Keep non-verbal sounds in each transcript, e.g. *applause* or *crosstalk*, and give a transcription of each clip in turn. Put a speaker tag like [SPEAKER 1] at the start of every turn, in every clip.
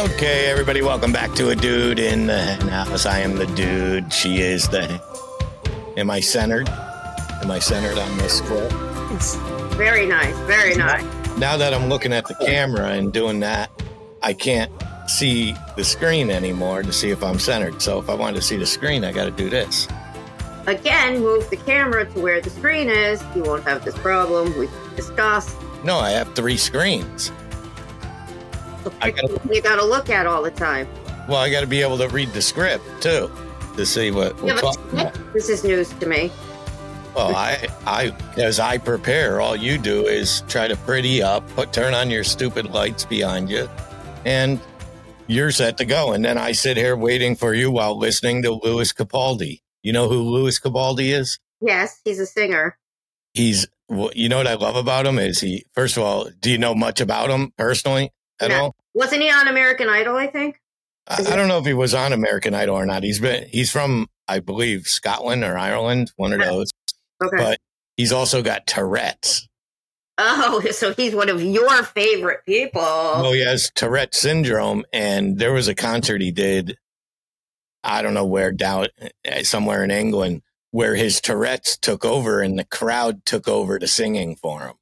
[SPEAKER 1] Okay, everybody, welcome back to a dude in the house. I am the dude. She is the. Am I centered? Am I centered on this square?
[SPEAKER 2] It's very nice, very nice.
[SPEAKER 1] Now that I'm looking at the camera and doing that, I can't see the screen anymore to see if I'm centered. So if I want to see the screen, I got to do this.
[SPEAKER 2] Again, move the camera to where the screen is. You won't have this problem. We've discussed.
[SPEAKER 1] No, I have three screens. I gotta-
[SPEAKER 2] You got to look at all the time.
[SPEAKER 1] Well, I got to be able to read the script too to see what we're
[SPEAKER 2] Yeah,
[SPEAKER 1] talking
[SPEAKER 2] but
[SPEAKER 1] about.
[SPEAKER 2] this is news to me.
[SPEAKER 1] Well, I, I, as I prepare, all you do is try to pretty up, put turn on your stupid lights behind you, and you're set to go. And then I sit here waiting for you while listening to Lewis Capaldi. You know who Lewis Capaldi is?
[SPEAKER 2] Yes, he's a singer.
[SPEAKER 1] He's, well, you know what I love about him is he. First of all, do you know much about him personally at
[SPEAKER 2] No.
[SPEAKER 1] all?
[SPEAKER 2] Wasn't he on American Idol? I think.
[SPEAKER 1] I, I don't know if he was on American Idol or not. He's been, he's from, I believe, Scotland or Ireland, one of
[SPEAKER 2] Yeah.
[SPEAKER 1] those.
[SPEAKER 2] Okay.
[SPEAKER 1] But he's also got Tourette's.
[SPEAKER 2] oh, *laughs* so he's one of your favorite people.
[SPEAKER 1] Well, he has Tourette syndrome, and there was a concert he did. I don't know where down eh, somewhere in England where his Tourette's took over, and the crowd took over to singing for him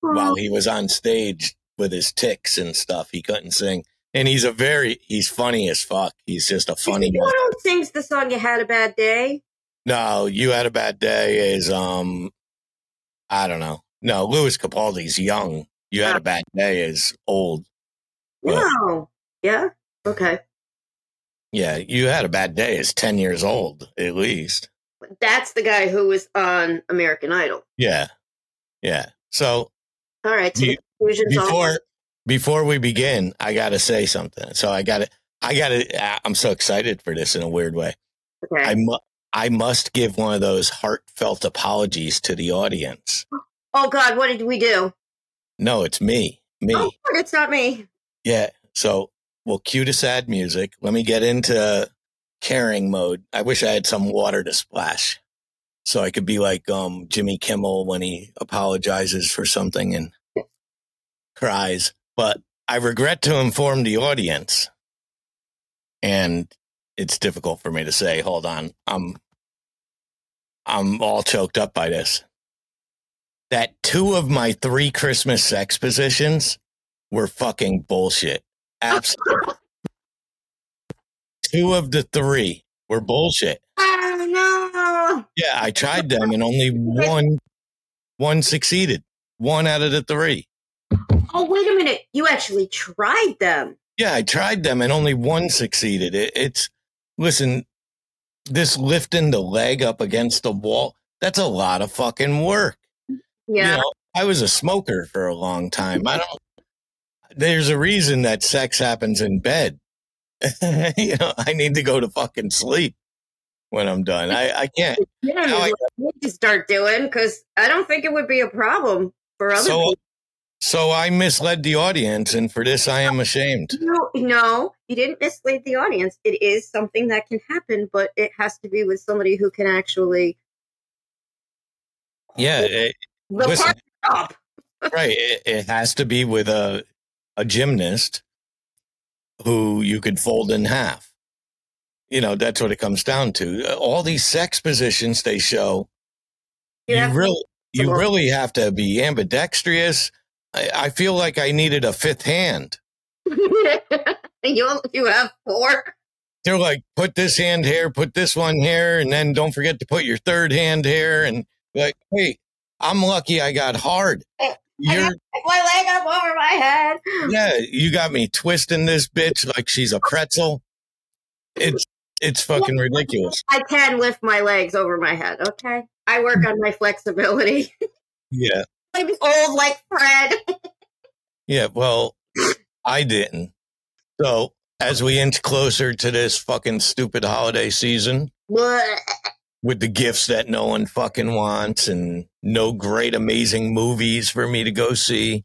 [SPEAKER 1] while he was on stage with his ticks and stuff. He couldn't sing, and he's a very he's funny as fuck. He's just a funny.
[SPEAKER 2] Is he the one who sings the song "You Had a Bad Day"?
[SPEAKER 1] No, you had a bad day. Is um, I don't know. No, Lewis Capaldi's young. You had a bad day. Is old.
[SPEAKER 2] No. Yeah. Okay.
[SPEAKER 1] Yeah, you had a bad day. Is ten years old at least.
[SPEAKER 2] That's the guy who was on American Idol.
[SPEAKER 1] Yeah, yeah. So
[SPEAKER 2] All right. So
[SPEAKER 1] You-
[SPEAKER 2] the conclusion's all-
[SPEAKER 1] before before we begin, I got to say something. So I got to I got to. Uh, I'm so excited for this in a weird way.
[SPEAKER 2] Okay.
[SPEAKER 1] I mu- I must give one of those heartfelt apologies to the audience.
[SPEAKER 2] oh God, what did we do?
[SPEAKER 1] No, it's me, me.
[SPEAKER 2] Oh, it's not me.
[SPEAKER 1] Yeah. So we'll cue the sad music. Let me get into caring mode. I wish I had some water to splash so I could be like um, Jimmy Kimmel when he apologizes for something and cries. But I regret to inform the audience, and it's difficult for me to say. Hold on, I'm I'm all choked up by this. That two of my three Christmas sex positions were fucking bullshit. Absolutely. *laughs* Two of the three were bullshit.
[SPEAKER 2] Oh no. *laughs*
[SPEAKER 1] Yeah, I tried them and only one one succeeded. One out of the three.
[SPEAKER 2] Oh wait a minute. You actually tried them.
[SPEAKER 1] Yeah, I tried them and only one succeeded. It, it's listen, this lifting the leg up against the wall, that's a lot of fucking work.
[SPEAKER 2] Yeah.
[SPEAKER 1] You know, I was a smoker for a long time. I don't there's a reason that sex happens in bed. *laughs* you know, I need to go to fucking sleep when I'm done. I, I can't.
[SPEAKER 2] Yeah,
[SPEAKER 1] I-
[SPEAKER 2] you need to start doing because I don't think it would be a problem for other
[SPEAKER 1] So,
[SPEAKER 2] people.
[SPEAKER 1] so I misled the audience, and for this I am ashamed.
[SPEAKER 2] No, no, you didn't mislead the audience. It is something that can happen, but it has to be with somebody who can actually
[SPEAKER 1] Yeah, it,
[SPEAKER 2] the
[SPEAKER 1] Listen.
[SPEAKER 2] up.
[SPEAKER 1] right. *laughs* It, it has to be with a a gymnast who you could fold in half. You know, that's what it comes down to. All these sex positions they show, you, really, you really have to be ambidextrous. I, I feel like I needed a fifth hand. *laughs*
[SPEAKER 2] you you have four.
[SPEAKER 1] They're like, put this hand here, put this one here, and then don't forget to put your third hand here. And like, wait, I'm lucky I got hard. You're
[SPEAKER 2] My leg up over my head.
[SPEAKER 1] yeah, you got me twisting this bitch like she's a pretzel. It's it's fucking ridiculous.
[SPEAKER 2] I can lift my legs over my head. Okay, I work on my flexibility.
[SPEAKER 1] Yeah. *laughs*
[SPEAKER 2] I'm old like Fredd.
[SPEAKER 1] Yeah, well, I didn't. So as we inch closer to this fucking stupid holiday season
[SPEAKER 2] Blech.
[SPEAKER 1] with the gifts that no one fucking wants and no great amazing movies for me to go see,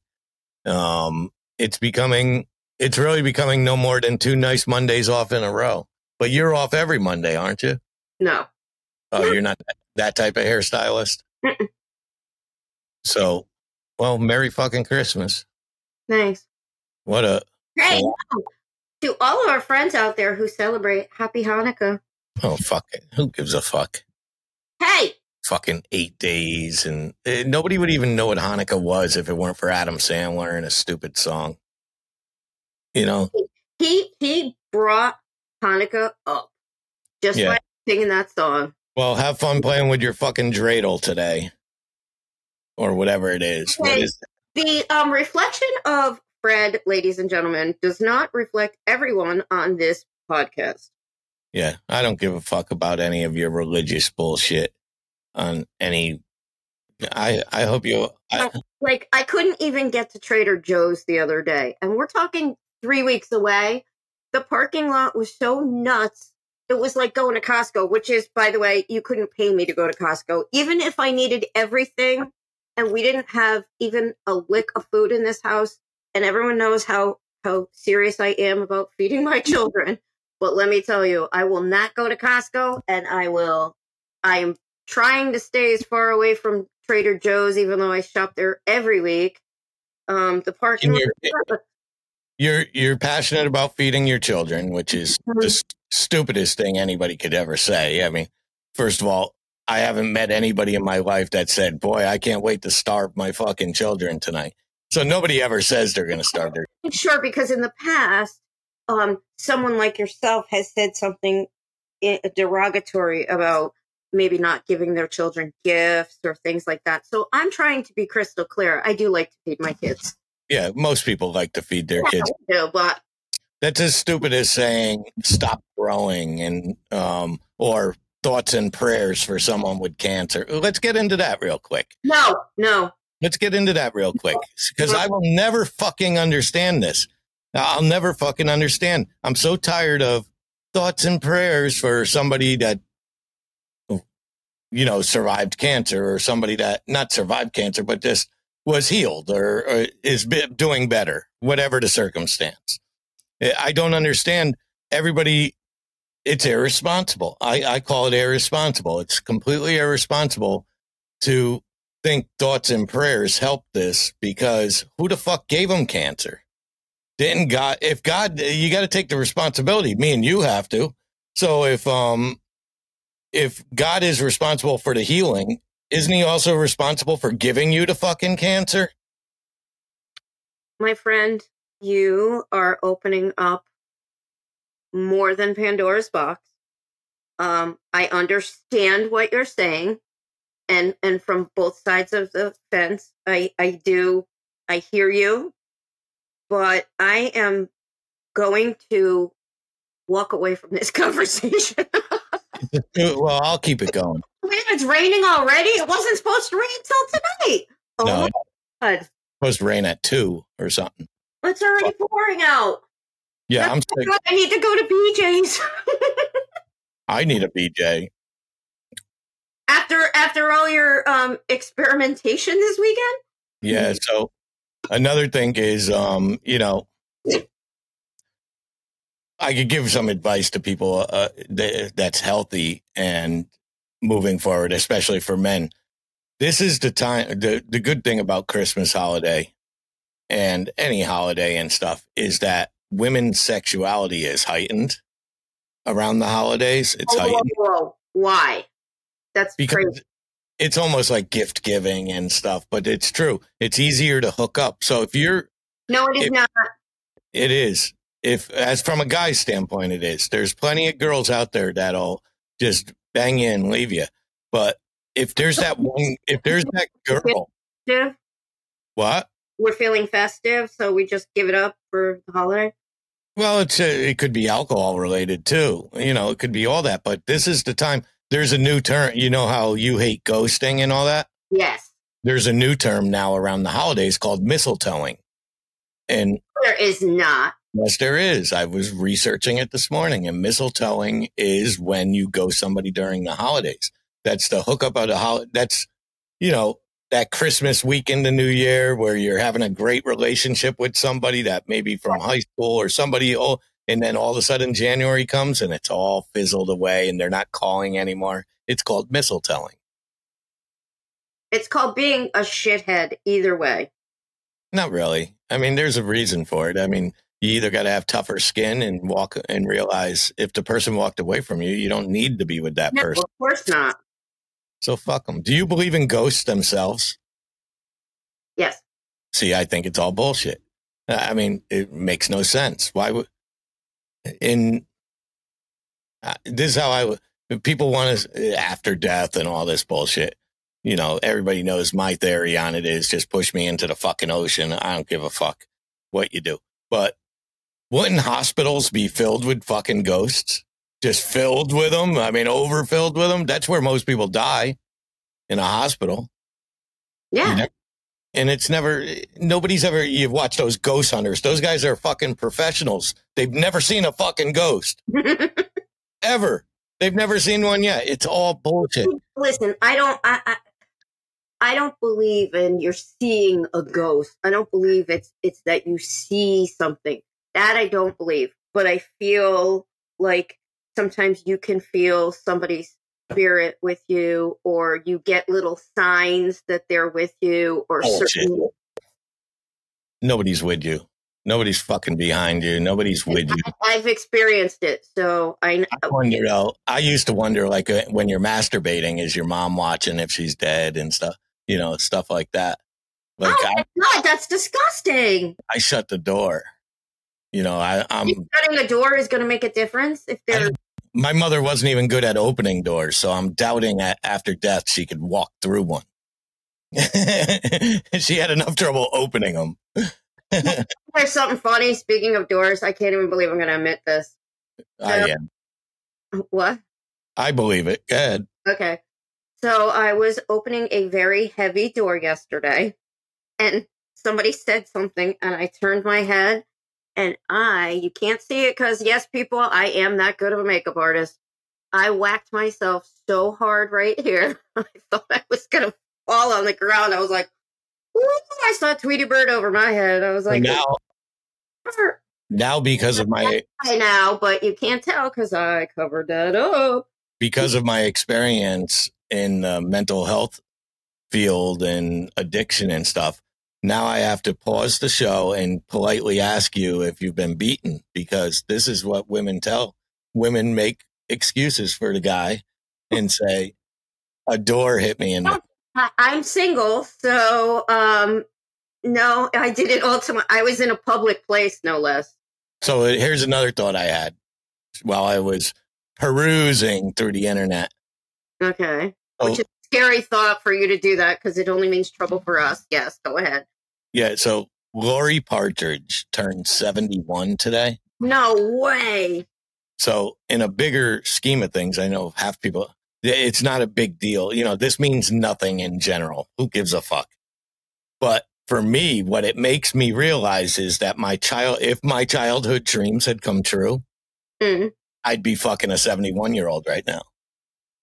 [SPEAKER 1] um, it's becoming it's really becoming no more than two nice Mondays off in a row. But you're off every Monday, aren't you?
[SPEAKER 2] no.
[SPEAKER 1] Oh, you're not that, that type of hairstylist.
[SPEAKER 2] Mm-mm.
[SPEAKER 1] So, well, Merry fucking Christmas.
[SPEAKER 2] Thanks.
[SPEAKER 1] What a
[SPEAKER 2] Hey,
[SPEAKER 1] Oh.
[SPEAKER 2] To all of our friends out there who celebrate, happy Hanukkah.
[SPEAKER 1] Oh fuck it. Who gives a fuck?
[SPEAKER 2] Hey,
[SPEAKER 1] Fucking eight days, and uh, nobody would even know what Hanukkah was if it weren't for Adam Sandler and a stupid song. You know,
[SPEAKER 2] he he brought Hanukkah up just
[SPEAKER 1] Yeah.
[SPEAKER 2] by singing that song.
[SPEAKER 1] well, have fun playing with your fucking dreidel today, or whatever it is.
[SPEAKER 2] Okay.
[SPEAKER 1] is
[SPEAKER 2] The um, reflection of Fredd, ladies and gentlemen, does not reflect everyone on this podcast.
[SPEAKER 1] Yeah, I don't give a fuck about any of your religious bullshit on any. I I hope you. I,
[SPEAKER 2] Like, I couldn't even get to Trader Joe's the other day, and we're talking three weeks away. The parking lot was so nuts. It was like going to Costco, which is, by the way, you couldn't pay me to go to Costco. Even if I needed everything and we didn't have even a lick of food in this house, and everyone knows how, how serious I am about feeding my *laughs* children. But let me tell you, I will not go to Costco and I will, I'm trying to stay as far away from Trader Joe's, even though I shop there every week. Um, the parking lot.
[SPEAKER 1] You're- you're passionate about feeding your children, which is the st- stupidest thing anybody could ever say. I mean, first of all, I haven't met anybody in my life that said, "Boy, I can't wait to starve my fucking children tonight." So nobody ever says they're going to starve their. *laughs*
[SPEAKER 2] Sure, because in the past, um, someone like yourself has said something derogatory about maybe not giving their children gifts or things like that. So I'm trying to be crystal clear. I do like to feed my kids.
[SPEAKER 1] Yeah, most people like to feed their kids.
[SPEAKER 2] But
[SPEAKER 1] That's as stupid as saying "stop growing" and um or thoughts and prayers for someone with cancer. Let's get into that real quick.
[SPEAKER 2] no, no.
[SPEAKER 1] Let's get into that real quick because I will never fucking understand this. I'll never fucking understand. I'm so tired of thoughts and prayers for somebody that, you know, survived cancer or somebody that not survived cancer, but just was healed or, or is be- doing better, whatever the circumstance. I I don't understand. Everybody, it's irresponsible. I, I call it irresponsible. It's completely irresponsible to think thoughts and prayers help this because who the fuck gave him cancer? Didn't God? If God, you got to take the responsibility. Me and you have to. So if um, if God is responsible for the healing, isn't He also responsible for giving you the fucking cancer?
[SPEAKER 2] My friend, you are opening up more than Pandora's box. Um, I understand what you're saying, and and from both sides of the fence, I I do I hear you, but I am going to walk away from this *laughs* conversation. *laughs*
[SPEAKER 1] Well, I'll keep it going.
[SPEAKER 2] Man, it's raining already. It wasn't supposed to rain until tonight. Oh
[SPEAKER 1] No,
[SPEAKER 2] my
[SPEAKER 1] it's
[SPEAKER 2] god,
[SPEAKER 1] supposed to rain at two or something.
[SPEAKER 2] it's already pouring out.
[SPEAKER 1] Yeah, I'm
[SPEAKER 2] That's
[SPEAKER 1] sick.
[SPEAKER 2] I need to go to BJ's.
[SPEAKER 1] I need a BJ.
[SPEAKER 2] after after all your um experimentation this weekend
[SPEAKER 1] Yeah. So another thing is, um, you know, I could give some advice to people uh, that, that's healthy and moving forward, especially for men. This is the time. The the good thing about Christmas holiday and any holiday and stuff is that women's sexuality is heightened around the holidays. It's oh,
[SPEAKER 2] whoa,
[SPEAKER 1] heightened
[SPEAKER 2] whoa, whoa. why that's
[SPEAKER 1] because
[SPEAKER 2] crazy
[SPEAKER 1] it's almost like gift giving and stuff, but it's true. It's easier to hook up. So if you're
[SPEAKER 2] no it is
[SPEAKER 1] if-
[SPEAKER 2] not
[SPEAKER 1] It is. If as from a guy's standpoint, it is. There's plenty of girls out there that'll just bang you and leave you. But if there's that one, if there's that girl,
[SPEAKER 2] festive
[SPEAKER 1] what?
[SPEAKER 2] we're feeling festive so we just give it up for the holiday
[SPEAKER 1] Well, it's uh it could be alcohol related too. You know, it could be all that. But this is the time. There's a new term. You know how you hate ghosting and all that.
[SPEAKER 2] yes
[SPEAKER 1] There's a new term now around the holidays called mistletoeing. And
[SPEAKER 2] there is not
[SPEAKER 1] Yes, there is. I was researching it this morning, and mistletoeing is when you go somebody during the holidays. That's the hookup of the holiday. That's, you know, that Christmas week in the new year where you're having a great relationship with somebody that maybe from high school or somebody. Oh, and then all of a sudden January comes and it's all fizzled away and they're not calling anymore. It's called mistletoeing.
[SPEAKER 2] it's called being a shithead either way
[SPEAKER 1] Not really. I mean, there's a reason for it. I mean, You either got to have tougher skin and walk and realize if the person walked away from you, you don't need to be with that
[SPEAKER 2] No,
[SPEAKER 1] person.
[SPEAKER 2] of course not.
[SPEAKER 1] So fuck them. Do you believe in ghosts themselves?
[SPEAKER 2] Yes.
[SPEAKER 1] See, I think it's all bullshit. I mean, it makes no sense. Why would in uh, this is how I would people want to after death and all this bullshit. You know, everybody knows my theory on it is just push me into the fucking ocean. I don't give a fuck what you do. But wouldn't hospitals be filled with fucking ghosts? Just filled with them? I mean, overfilled with them? That's where most people die in a hospital.
[SPEAKER 2] Yeah.
[SPEAKER 1] You know? And it's never, nobody's ever, you've watched those ghost hunters. Those guys are fucking professionals. They've never seen a fucking ghost *laughs* ever. They've never seen one yet. It's all bullshit.
[SPEAKER 2] Listen, I don't. I, I I don't believe in you're seeing a ghost. I don't believe it's it's that you see something. That I don't believe. But I feel like sometimes you can feel somebody's spirit with you, or you get little signs that they're with you, or
[SPEAKER 1] Bullshit.
[SPEAKER 2] certain.
[SPEAKER 1] Nobody's with you. Nobody's fucking behind you. Nobody's with you.
[SPEAKER 2] I've experienced it, so I
[SPEAKER 1] I wonder, though, I used to wonder, like, uh, when you're masturbating, is your mom watching if she's dead and stuff, you know, stuff like that. Like,
[SPEAKER 2] oh
[SPEAKER 1] I,
[SPEAKER 2] my god, that's disgusting.
[SPEAKER 1] I shut the door. You know, I, I'm,
[SPEAKER 2] Shutting a door is going to make a difference if they're.
[SPEAKER 1] my mother wasn't even good at opening doors, so I'm doubting that after death she could walk through one. *laughs* she had enough trouble opening them. *laughs*
[SPEAKER 2] There's something funny. Speaking of doors, I can't even believe I'm going to admit this.
[SPEAKER 1] I am.
[SPEAKER 2] What?
[SPEAKER 1] I believe it. Go ahead.
[SPEAKER 2] Okay. So I was opening a very heavy door yesterday and somebody said something and I turned my head and I, you can't see it because yes, people, I am that good of a makeup artist. I whacked myself so hard right here. *laughs* I thought I was going to fall on the ground. I was like, Ooh, I saw Tweety Bird over my head. I was like,
[SPEAKER 1] now, now because of my *laughs*
[SPEAKER 2] I know, but you can't tell because I covered that up.
[SPEAKER 1] because of my experience in the mental health field and addiction and stuff, now I have to pause the show and politely ask you if you've been beaten because this is what women tell. Women make excuses for the guy and say, a door hit me in the *laughs*
[SPEAKER 2] I'm single, so um, no, I did it ultimately. I was in a public place, no less.
[SPEAKER 1] So here's another thought I had while I was perusing through the internet.
[SPEAKER 2] Okay,
[SPEAKER 1] Oh,
[SPEAKER 2] which is scary thought for you to do that because it only means trouble for us. Yes, go ahead.
[SPEAKER 1] yeah. So Laurie Partridge turned 71 today.
[SPEAKER 2] No way.
[SPEAKER 1] So in a bigger scheme of things, I know half people, it's not a big deal. You know, this means nothing in general. Who gives a fuck? But for me, what it makes me realize is that my child, if my childhood dreams had come true,
[SPEAKER 2] Mm.
[SPEAKER 1] I'd be fucking a 71 year old right now.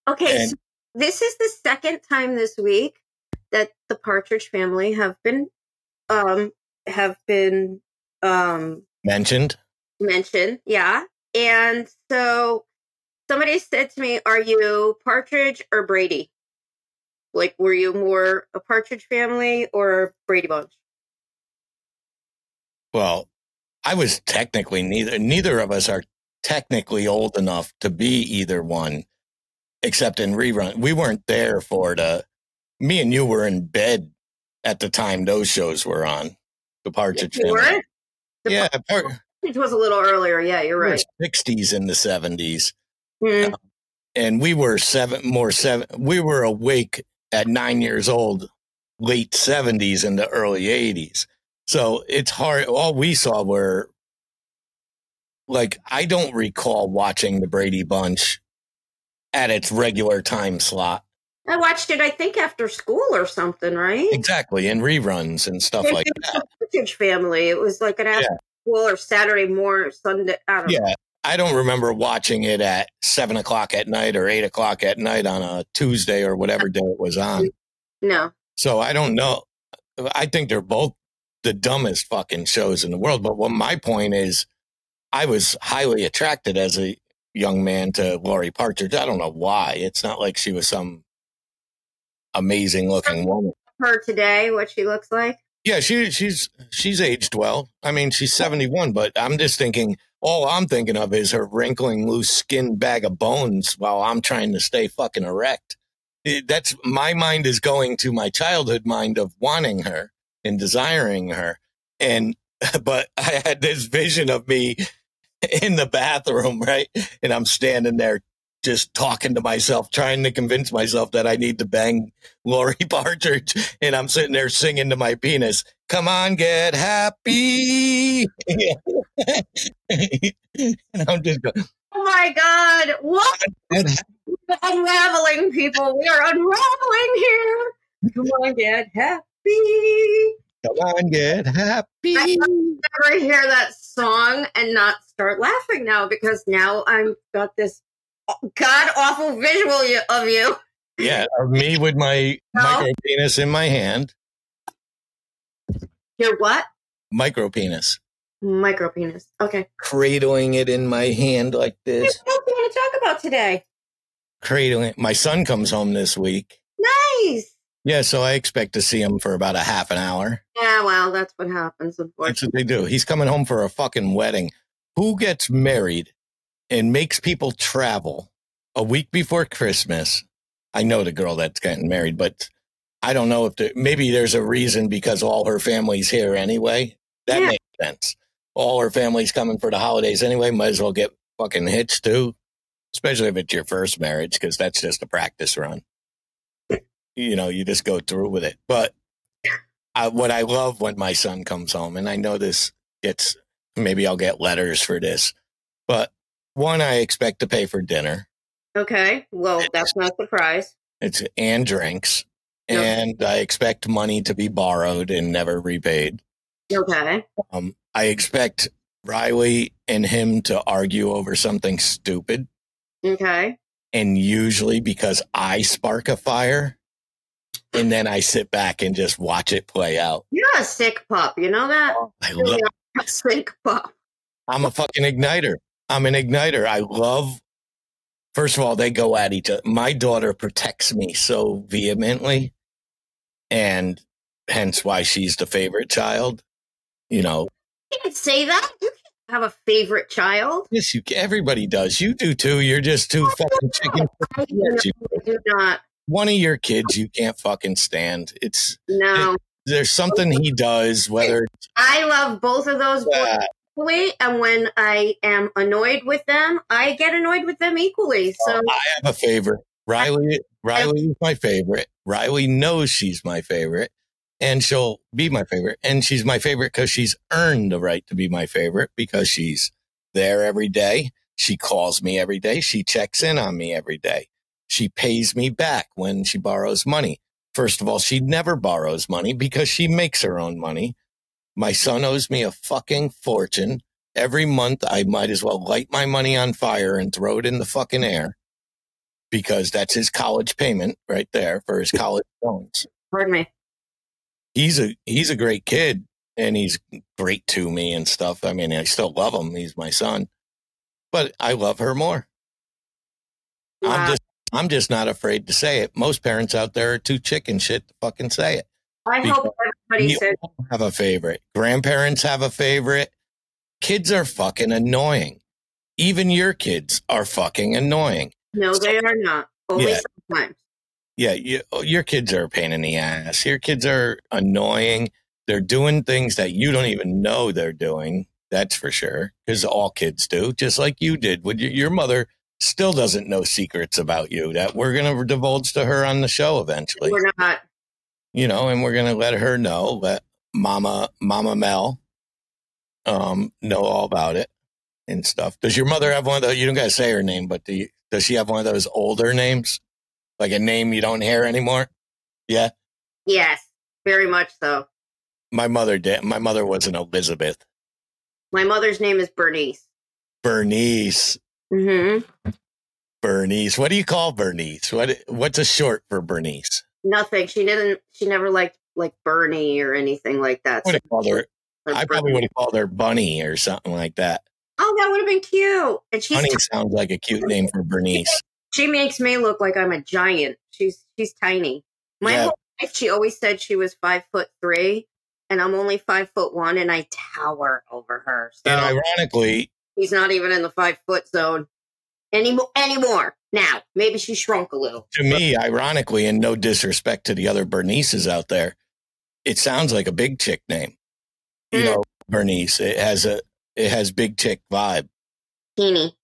[SPEAKER 2] Okay,
[SPEAKER 1] And-
[SPEAKER 2] so this is the second time this week that the Partridge family have been um have been um
[SPEAKER 1] Mentioned.
[SPEAKER 2] mentioned. Yeah. And so somebody said to me, Are you Partridge or Brady? Like, were you more a Partridge family or Brady Bunch?
[SPEAKER 1] Well, I was technically neither, neither of us are technically old enough to be either one, except in rerun. We weren't there for the, me and you were in bed at the time those shows were on. The Partridge
[SPEAKER 2] You? The
[SPEAKER 1] Yeah, Par-
[SPEAKER 2] Partridge was a little earlier. Yeah, you're right.
[SPEAKER 1] 60s in the 70s.
[SPEAKER 2] Hmm.
[SPEAKER 1] And we were seven, more seven, we were awake at nine years old, late 70s and the early 80s. So it's hard. All we saw were like, I don't recall watching the Brady Bunch at its regular time slot.
[SPEAKER 2] I watched it, I think, after school or something, right?
[SPEAKER 1] Exactly. And reruns and stuff
[SPEAKER 2] It
[SPEAKER 1] like that.
[SPEAKER 2] the Partridge family. It was like an after school or Saturday morning, Sunday. I don't know.
[SPEAKER 1] Yeah. I don't remember watching it at seven o'clock at night or eight o'clock at night on a Tuesday or whatever *laughs* day it was on.
[SPEAKER 2] No.
[SPEAKER 1] So I don't know. I think they're both the dumbest fucking shows in the world. But what my point is, I was highly attracted as a young man to Laurie Partridge. I don't know why. It's not like she was some amazing looking woman.
[SPEAKER 2] Her today, what she looks like.
[SPEAKER 1] Yeah, she she's she's aged well. I mean, she's 71, but I'm just thinking all I'm thinking of is her wrinkling loose skin bag of bones while I'm trying to stay fucking erect. That's my mind is going to my childhood mind of wanting her and desiring her. And *laughs* but I had this vision of me *laughs* in the bathroom, right? And I'm standing there just talking to myself, trying to convince myself that I need to bang Laurie *laughs* Partridge. And I'm sitting there singing to my penis, come on, get happy. *laughs* and I'm just going,
[SPEAKER 2] Oh my God. What? Unraveling, people. We are unraveling here. Come on, get happy.
[SPEAKER 1] come on, get happy.
[SPEAKER 2] I never hear that song and not start laughing now because now I'm got this god awful visual of you.
[SPEAKER 1] Yeah, of me with my
[SPEAKER 2] No.
[SPEAKER 1] micro penis in my hand.
[SPEAKER 2] Your what?
[SPEAKER 1] Micro penis.
[SPEAKER 2] Micro penis. Okay.
[SPEAKER 1] Cradling it in my hand like this.
[SPEAKER 2] What do you want to talk about today?
[SPEAKER 1] Cradling it. My son comes home this week.
[SPEAKER 2] Nice.
[SPEAKER 1] Yeah, so I expect to see him for about a half an hour.
[SPEAKER 2] Yeah, well, that's what happens,
[SPEAKER 1] That's what they do. He's coming home for a fucking wedding. Who gets married and makes people travel a week before Christmas? I know the girl that's getting married, but I don't know if there, maybe there's a reason because all her family's here anyway. That
[SPEAKER 2] Yeah.
[SPEAKER 1] makes sense. All her family's coming for the holidays anyway. Might as well get fucking hitched too, especially if it's your first marriage, because that's just a practice run. You know, you just go through with it. But I, what I love when my son comes home, and I know this gets maybe I'll get letters for this, but one, I expect to pay for dinner.
[SPEAKER 2] Okay. Well, that's not a surprise.
[SPEAKER 1] It's and drinks, and I expect money to be borrowed and never repaid.
[SPEAKER 2] Okay.
[SPEAKER 1] Um, I expect Riley and him to argue over something stupid,
[SPEAKER 2] Okay.
[SPEAKER 1] and usually because I spark a fire, and then I sit back and just watch it play out.
[SPEAKER 2] You're a sick pup. You know that?
[SPEAKER 1] I
[SPEAKER 2] You
[SPEAKER 1] love
[SPEAKER 2] a.
[SPEAKER 1] I'm a fucking igniter. I'm an igniter. I love, first of all, they go at each other. My daughter protects me so vehemently, and hence why she's the favorite child. You know,
[SPEAKER 2] You can't say that. You can't have a favorite child.
[SPEAKER 1] yes, you, everybody does. You do too. You're just too oh, fucking chicken.
[SPEAKER 2] I do not.
[SPEAKER 1] One of your kids you can't fucking stand. It's,
[SPEAKER 2] No.
[SPEAKER 1] There's something he does, whether
[SPEAKER 2] I love both of those boys
[SPEAKER 1] uh,
[SPEAKER 2] equally, and when I am annoyed with them, I get annoyed with them equally. So
[SPEAKER 1] I have a favorite. Riley, Riley is my favorite. Riley knows she's my favorite and she'll be my favorite. And she's my favorite because she's earned the right to be my favorite because she's there every day. She calls me every day. She checks in on me every day. She pays me back when she borrows money. First of all, she never borrows money because she makes her own money. My son owes me a fucking fortune. Every month, I might as well light my money on fire and throw it in the fucking air because that's his college payment right there for his *laughs* college loans.
[SPEAKER 2] pardon me.
[SPEAKER 1] He's a he's a great kid and he's great to me and stuff. I mean, I still love him. He's my son, but I love her more. I'm just I'm just not afraid to say it. Most parents out there are too chicken shit to fucking say it.
[SPEAKER 2] I hope everybody
[SPEAKER 1] You
[SPEAKER 2] says
[SPEAKER 1] have a favorite. Grandparents have a favorite. Kids are fucking annoying. Even your kids are fucking annoying.
[SPEAKER 2] no, they are not. Only
[SPEAKER 1] Yeah.
[SPEAKER 2] sometimes.
[SPEAKER 1] Yeah, you, oh, your kids are a pain in the ass. Your kids are annoying. They're doing things that you don't even know they're doing. That's for sure. Because all kids do, just like you did. Would you, your mother still doesn't know secrets about you that we're going to divulge to her on the show eventually.
[SPEAKER 2] We're not.
[SPEAKER 1] You know, and we're going to let her know, let Mama Mama Mel um know all about it and stuff. Does your mother have one of those? You don't got to say her name, but do you, does she have one of those older names, like a name you don't hear anymore? Yeah.
[SPEAKER 2] Yes, very much so.
[SPEAKER 1] My mother did. My mother was an Elizabeth.
[SPEAKER 2] My mother's name is Bernice.
[SPEAKER 1] Bernice.
[SPEAKER 2] Hmm
[SPEAKER 1] Bernice. What do you call Bernice? What what's a short for Bernice?
[SPEAKER 2] Nothing. She didn't. She never liked like Bernie or anything like that.
[SPEAKER 1] I have her. I probably would have called her Bunny or something like that.
[SPEAKER 2] Oh, that would have been cute. And she's
[SPEAKER 1] Bunny sounds like a cute name for Bernice.
[SPEAKER 2] she makes me look like I'm a giant. She's she's tiny. My
[SPEAKER 1] Yeah.
[SPEAKER 2] whole life, she always said she was five foot three, and I'm only five foot one, and I tower over her. So
[SPEAKER 1] And ironically,
[SPEAKER 2] he's not even in the five foot zone anymore. Anymore now. Maybe she shrunk a little.
[SPEAKER 1] to me, ironically, and no disrespect to the other Bernices out there, it sounds like a big chick name. You
[SPEAKER 2] Mm.
[SPEAKER 1] know, Bernice. It has a it has big chick vibe.
[SPEAKER 2] Teeny,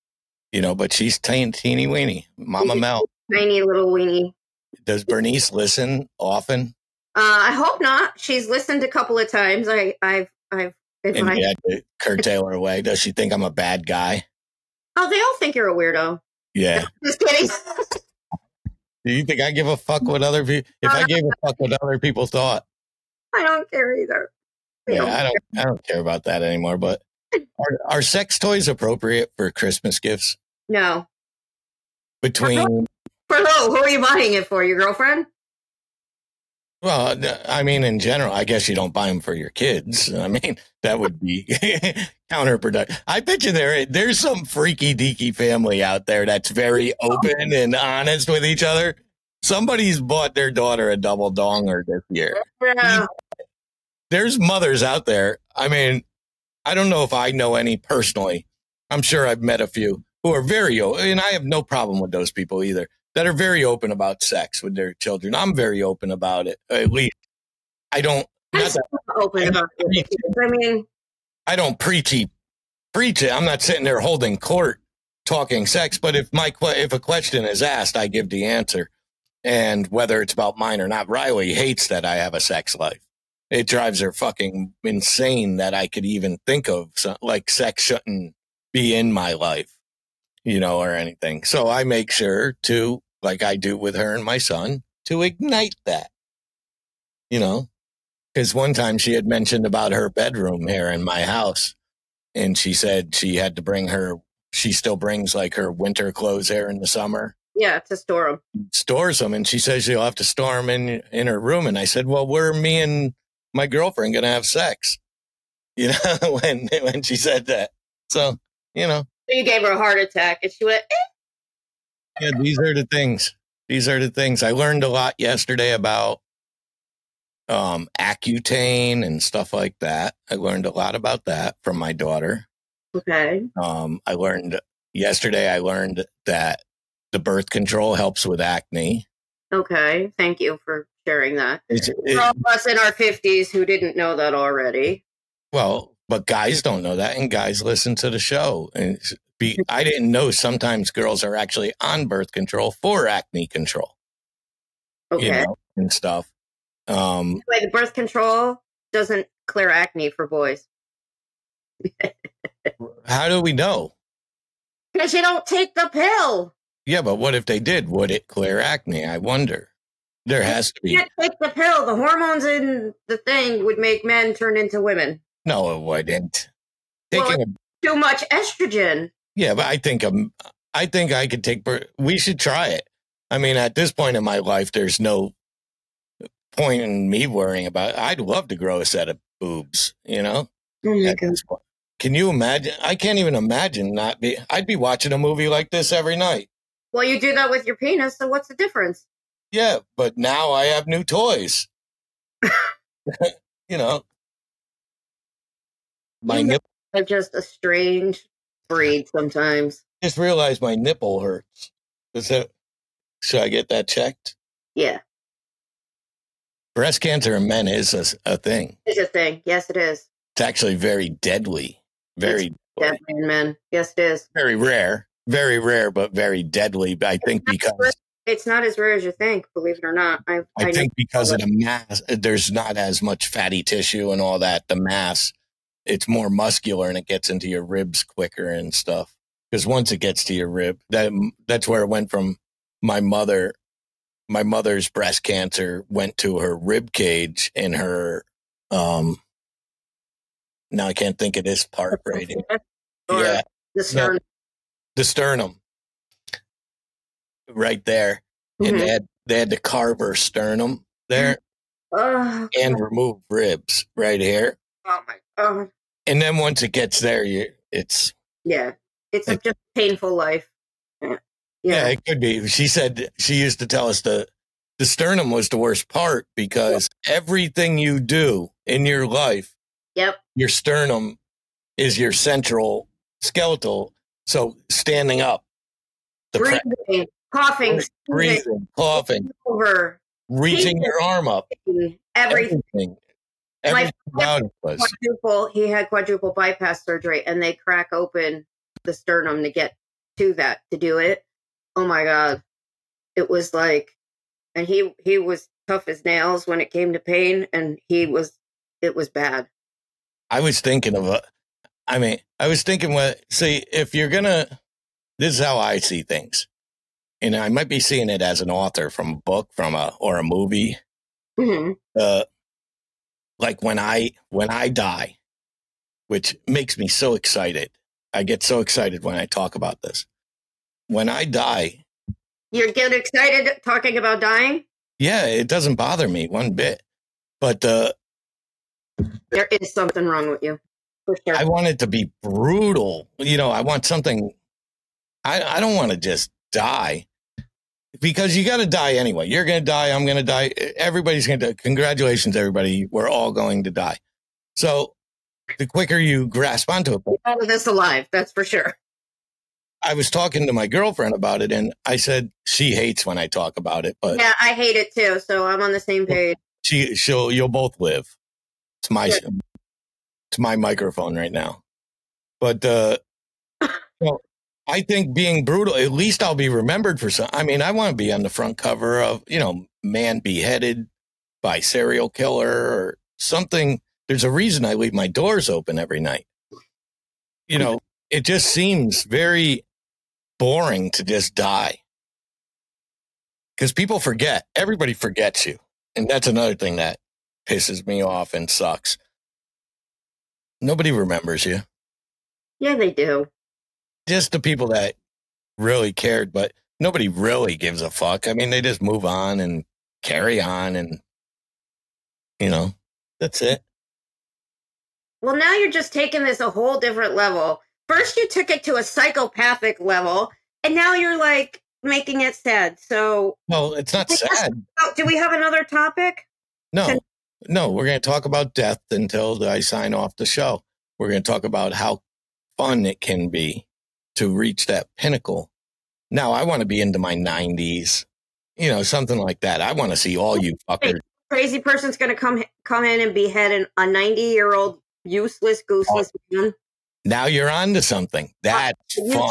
[SPEAKER 1] You know, but she's teeny, teeny weeny. Mama Mel.
[SPEAKER 2] tiny little weeny.
[SPEAKER 1] Does Bernice listen often?
[SPEAKER 2] Uh, I hope not. She's listened a couple of times. I, I've, I've.
[SPEAKER 1] And
[SPEAKER 2] advised-
[SPEAKER 1] you had to curtail her away. Does she think I'm a bad guy?
[SPEAKER 2] Oh, they all think you're a weirdo.
[SPEAKER 1] Yeah. *laughs*
[SPEAKER 2] Just kidding.
[SPEAKER 1] Do you think I give a fuck what other people? If I gave a *laughs* fuck what other people thought,
[SPEAKER 2] I don't care either. We
[SPEAKER 1] yeah,
[SPEAKER 2] don't
[SPEAKER 1] I don't. I don't care about that anymore. But are, are sex toys appropriate for Christmas gifts?
[SPEAKER 2] No.
[SPEAKER 1] Between
[SPEAKER 2] For who? Who are you buying it for? Your girlfriend?
[SPEAKER 1] Well, I mean, in general, I guess you don't buy them for your kids. *laughs* I mean, that would be *laughs* counterproductive. I bet you there there's some freaky deaky family out there that's very open and honest with each other. Somebody's bought their daughter a double donger this year.
[SPEAKER 2] Yeah.
[SPEAKER 1] there's mothers out there. I mean, I don't know if I know any personally. I'm sure I've met a few who are very, and I have no problem with those people either, that are very open about sex with their children. I'm very open about it. At least I don't,
[SPEAKER 2] I'm
[SPEAKER 1] not that
[SPEAKER 2] so open about it. I mean,
[SPEAKER 1] I don't preachy preach it. I'm not sitting there holding court talking sex, but if my if a question is asked, I give the answer. And whether it's about mine or not, Riley hates that I have a sex life. It drives her fucking insane that I could even think of like sex shouldn't be in my life, you know, or anything. So I make sure to, like I do with her and my son, to ignite that, you know, because one time she had mentioned about her bedroom here in my house and she said she had to bring her she still brings like her winter clothes here in the summer
[SPEAKER 2] yeah, to store them.
[SPEAKER 1] stores them and she says she'll have to store them in in her room and i said well where are me and my girlfriend gonna have sex *laughs* you know *laughs* when when she said that so you know
[SPEAKER 2] you gave her a heart attack, and she went. "Eh."
[SPEAKER 1] yeah these are the things these are the things i learned a lot yesterday about um accutane and stuff like that i learned a lot about that from my daughter
[SPEAKER 2] Okay.
[SPEAKER 1] Um, I learned yesterday. I learned that the birth control helps with acne.
[SPEAKER 2] Okay. Thank you for sharing that.
[SPEAKER 1] It's,
[SPEAKER 2] For
[SPEAKER 1] it,
[SPEAKER 2] all of us in our fifties who didn't know that already.
[SPEAKER 1] well, but guys don't know that, and guys listen to the show. And be, I didn't know sometimes girls are actually on birth control for acne control,
[SPEAKER 2] Okay.
[SPEAKER 1] you know, and stuff. Um,
[SPEAKER 2] By the birth control doesn't clear acne for boys
[SPEAKER 1] how do we know?
[SPEAKER 2] because you don't take the pill.
[SPEAKER 1] Yeah, but what if they did? Would it clear acne? I wonder. There has to
[SPEAKER 2] You
[SPEAKER 1] be.
[SPEAKER 2] can't take the pill. The hormones in the thing would make men turn into women.
[SPEAKER 1] No, it wouldn't.
[SPEAKER 2] Well,
[SPEAKER 1] Taking a
[SPEAKER 2] Too much estrogen.
[SPEAKER 1] Yeah, but I think um, I think I could take. We should try it. I mean, at this point in my life, there's no point in me worrying about. It. I'd love to grow a set of boobs. You know,
[SPEAKER 2] Oh my
[SPEAKER 1] point. Can you imagine? I can't even imagine not be. I'd be watching a movie like this every night.
[SPEAKER 2] Well, you do that with your penis, so what's the difference?
[SPEAKER 1] Yeah, but now I have new toys. *laughs* *laughs* you know, my
[SPEAKER 2] You know-
[SPEAKER 1] nip.
[SPEAKER 2] They're just a strange breed sometimes.
[SPEAKER 1] Just realized my nipple hurts. Is that? Should I get that checked?
[SPEAKER 2] Yeah,
[SPEAKER 1] Breast cancer in men is a, a thing.
[SPEAKER 2] it's a thing. Yes, it is.
[SPEAKER 1] It's actually very deadly. Very,
[SPEAKER 2] Definitely in men. Yes, it is.
[SPEAKER 1] very rare. Very rare, but very deadly. I think because
[SPEAKER 2] It's not as rare as you think, believe it or not. I,
[SPEAKER 1] I
[SPEAKER 2] know-
[SPEAKER 1] think because of the mass, there's not as much fatty tissue and all that. The mass, it's more muscular and it gets into your ribs quicker and stuff. Because once it gets to your rib, that that's where it went from. My mother, my mother's breast cancer went to her rib cage and her. um Now I can't think of this part right. here. Yeah,
[SPEAKER 2] the sternum.
[SPEAKER 1] the sternum, right there, and
[SPEAKER 2] Mhm.
[SPEAKER 1] they had they had to carve her sternum there
[SPEAKER 2] Oh,
[SPEAKER 1] and remove ribs right here.
[SPEAKER 2] Oh my god.
[SPEAKER 1] And then once it gets there, you it's
[SPEAKER 2] Yeah. It's a
[SPEAKER 1] It-
[SPEAKER 2] just painful life. Yeah.
[SPEAKER 1] yeah. it could be. She said she used to tell us the the sternum was the worst part because everything you do in your life,
[SPEAKER 2] Yep.
[SPEAKER 1] your sternum is your central skeletal. So standing up, the pre-
[SPEAKER 2] Breathing, coughing, sneezing,
[SPEAKER 1] breathing, coughing,
[SPEAKER 2] over,
[SPEAKER 1] reaching your arm up,
[SPEAKER 2] everything.
[SPEAKER 1] everything, everything.
[SPEAKER 2] Quadruple, he had quadruple bypass surgery and they crack open the sternum to get to that, to do it. Oh my God. It was like, and he, he was tough as nails when it came to pain and he was, it was bad.
[SPEAKER 1] I was thinking of a, I mean, I was thinking what, see, if you're gonna, this is how I see things. And I might be seeing it as an author from a book, from a, or a movie.
[SPEAKER 2] hmm
[SPEAKER 1] Uh, like when I, when I die, which makes me so excited. I get so excited when I talk about this. When I die,
[SPEAKER 2] You get excited talking about dying?
[SPEAKER 1] yeah, it doesn't bother me one bit. But, uh,
[SPEAKER 2] There is something wrong with you. For sure.
[SPEAKER 1] I want it to be brutal. You know, I want something. I I don't want to just die because you got to die anyway. You're going to die. I'm going to die. Everybody's going to. Congratulations, everybody. We're all going to die. So the quicker you grasp onto it.
[SPEAKER 2] Out of this alive, that's for sure.
[SPEAKER 1] I was talking to my girlfriend about it, and I said she hates when I talk about it, but
[SPEAKER 2] Yeah, I hate it too. So I'm on the same page.
[SPEAKER 1] she she'll you'll both live. It's my it's my microphone right now. But uh *laughs* well, I think being brutal, at least I'll be remembered for some I mean, I want to be on the front cover of, you know, man beheaded by serial killer or something. There's a reason I leave my doors open every night. You know, it just seems very boring to just die. Because people forget. Everybody forgets you. And that's another thing that pisses me off and sucks. Nobody remembers you.
[SPEAKER 2] Yeah, they do.
[SPEAKER 1] Just the people that really cared, but nobody really gives a fuck. I mean, they just move on and carry on and, you know, that's it.
[SPEAKER 2] Well, now you're just taking this a whole different level. First, you took it to a psychopathic level, and now you're like making it sad. So,
[SPEAKER 1] Well, it's not sad.
[SPEAKER 2] do we have another topic?
[SPEAKER 1] No, no, we're going to talk about death until I sign off the show. We're going to talk about how fun it can be to reach that pinnacle. Now, I want to be into my 90s, you know, something like that. I want to see all you *laughs* fuckers.
[SPEAKER 2] Crazy person's going to come come in and behead an, a 90 year old useless, gooseless man,
[SPEAKER 1] Now you're on to something. Uh, That's
[SPEAKER 2] you-
[SPEAKER 1] fun.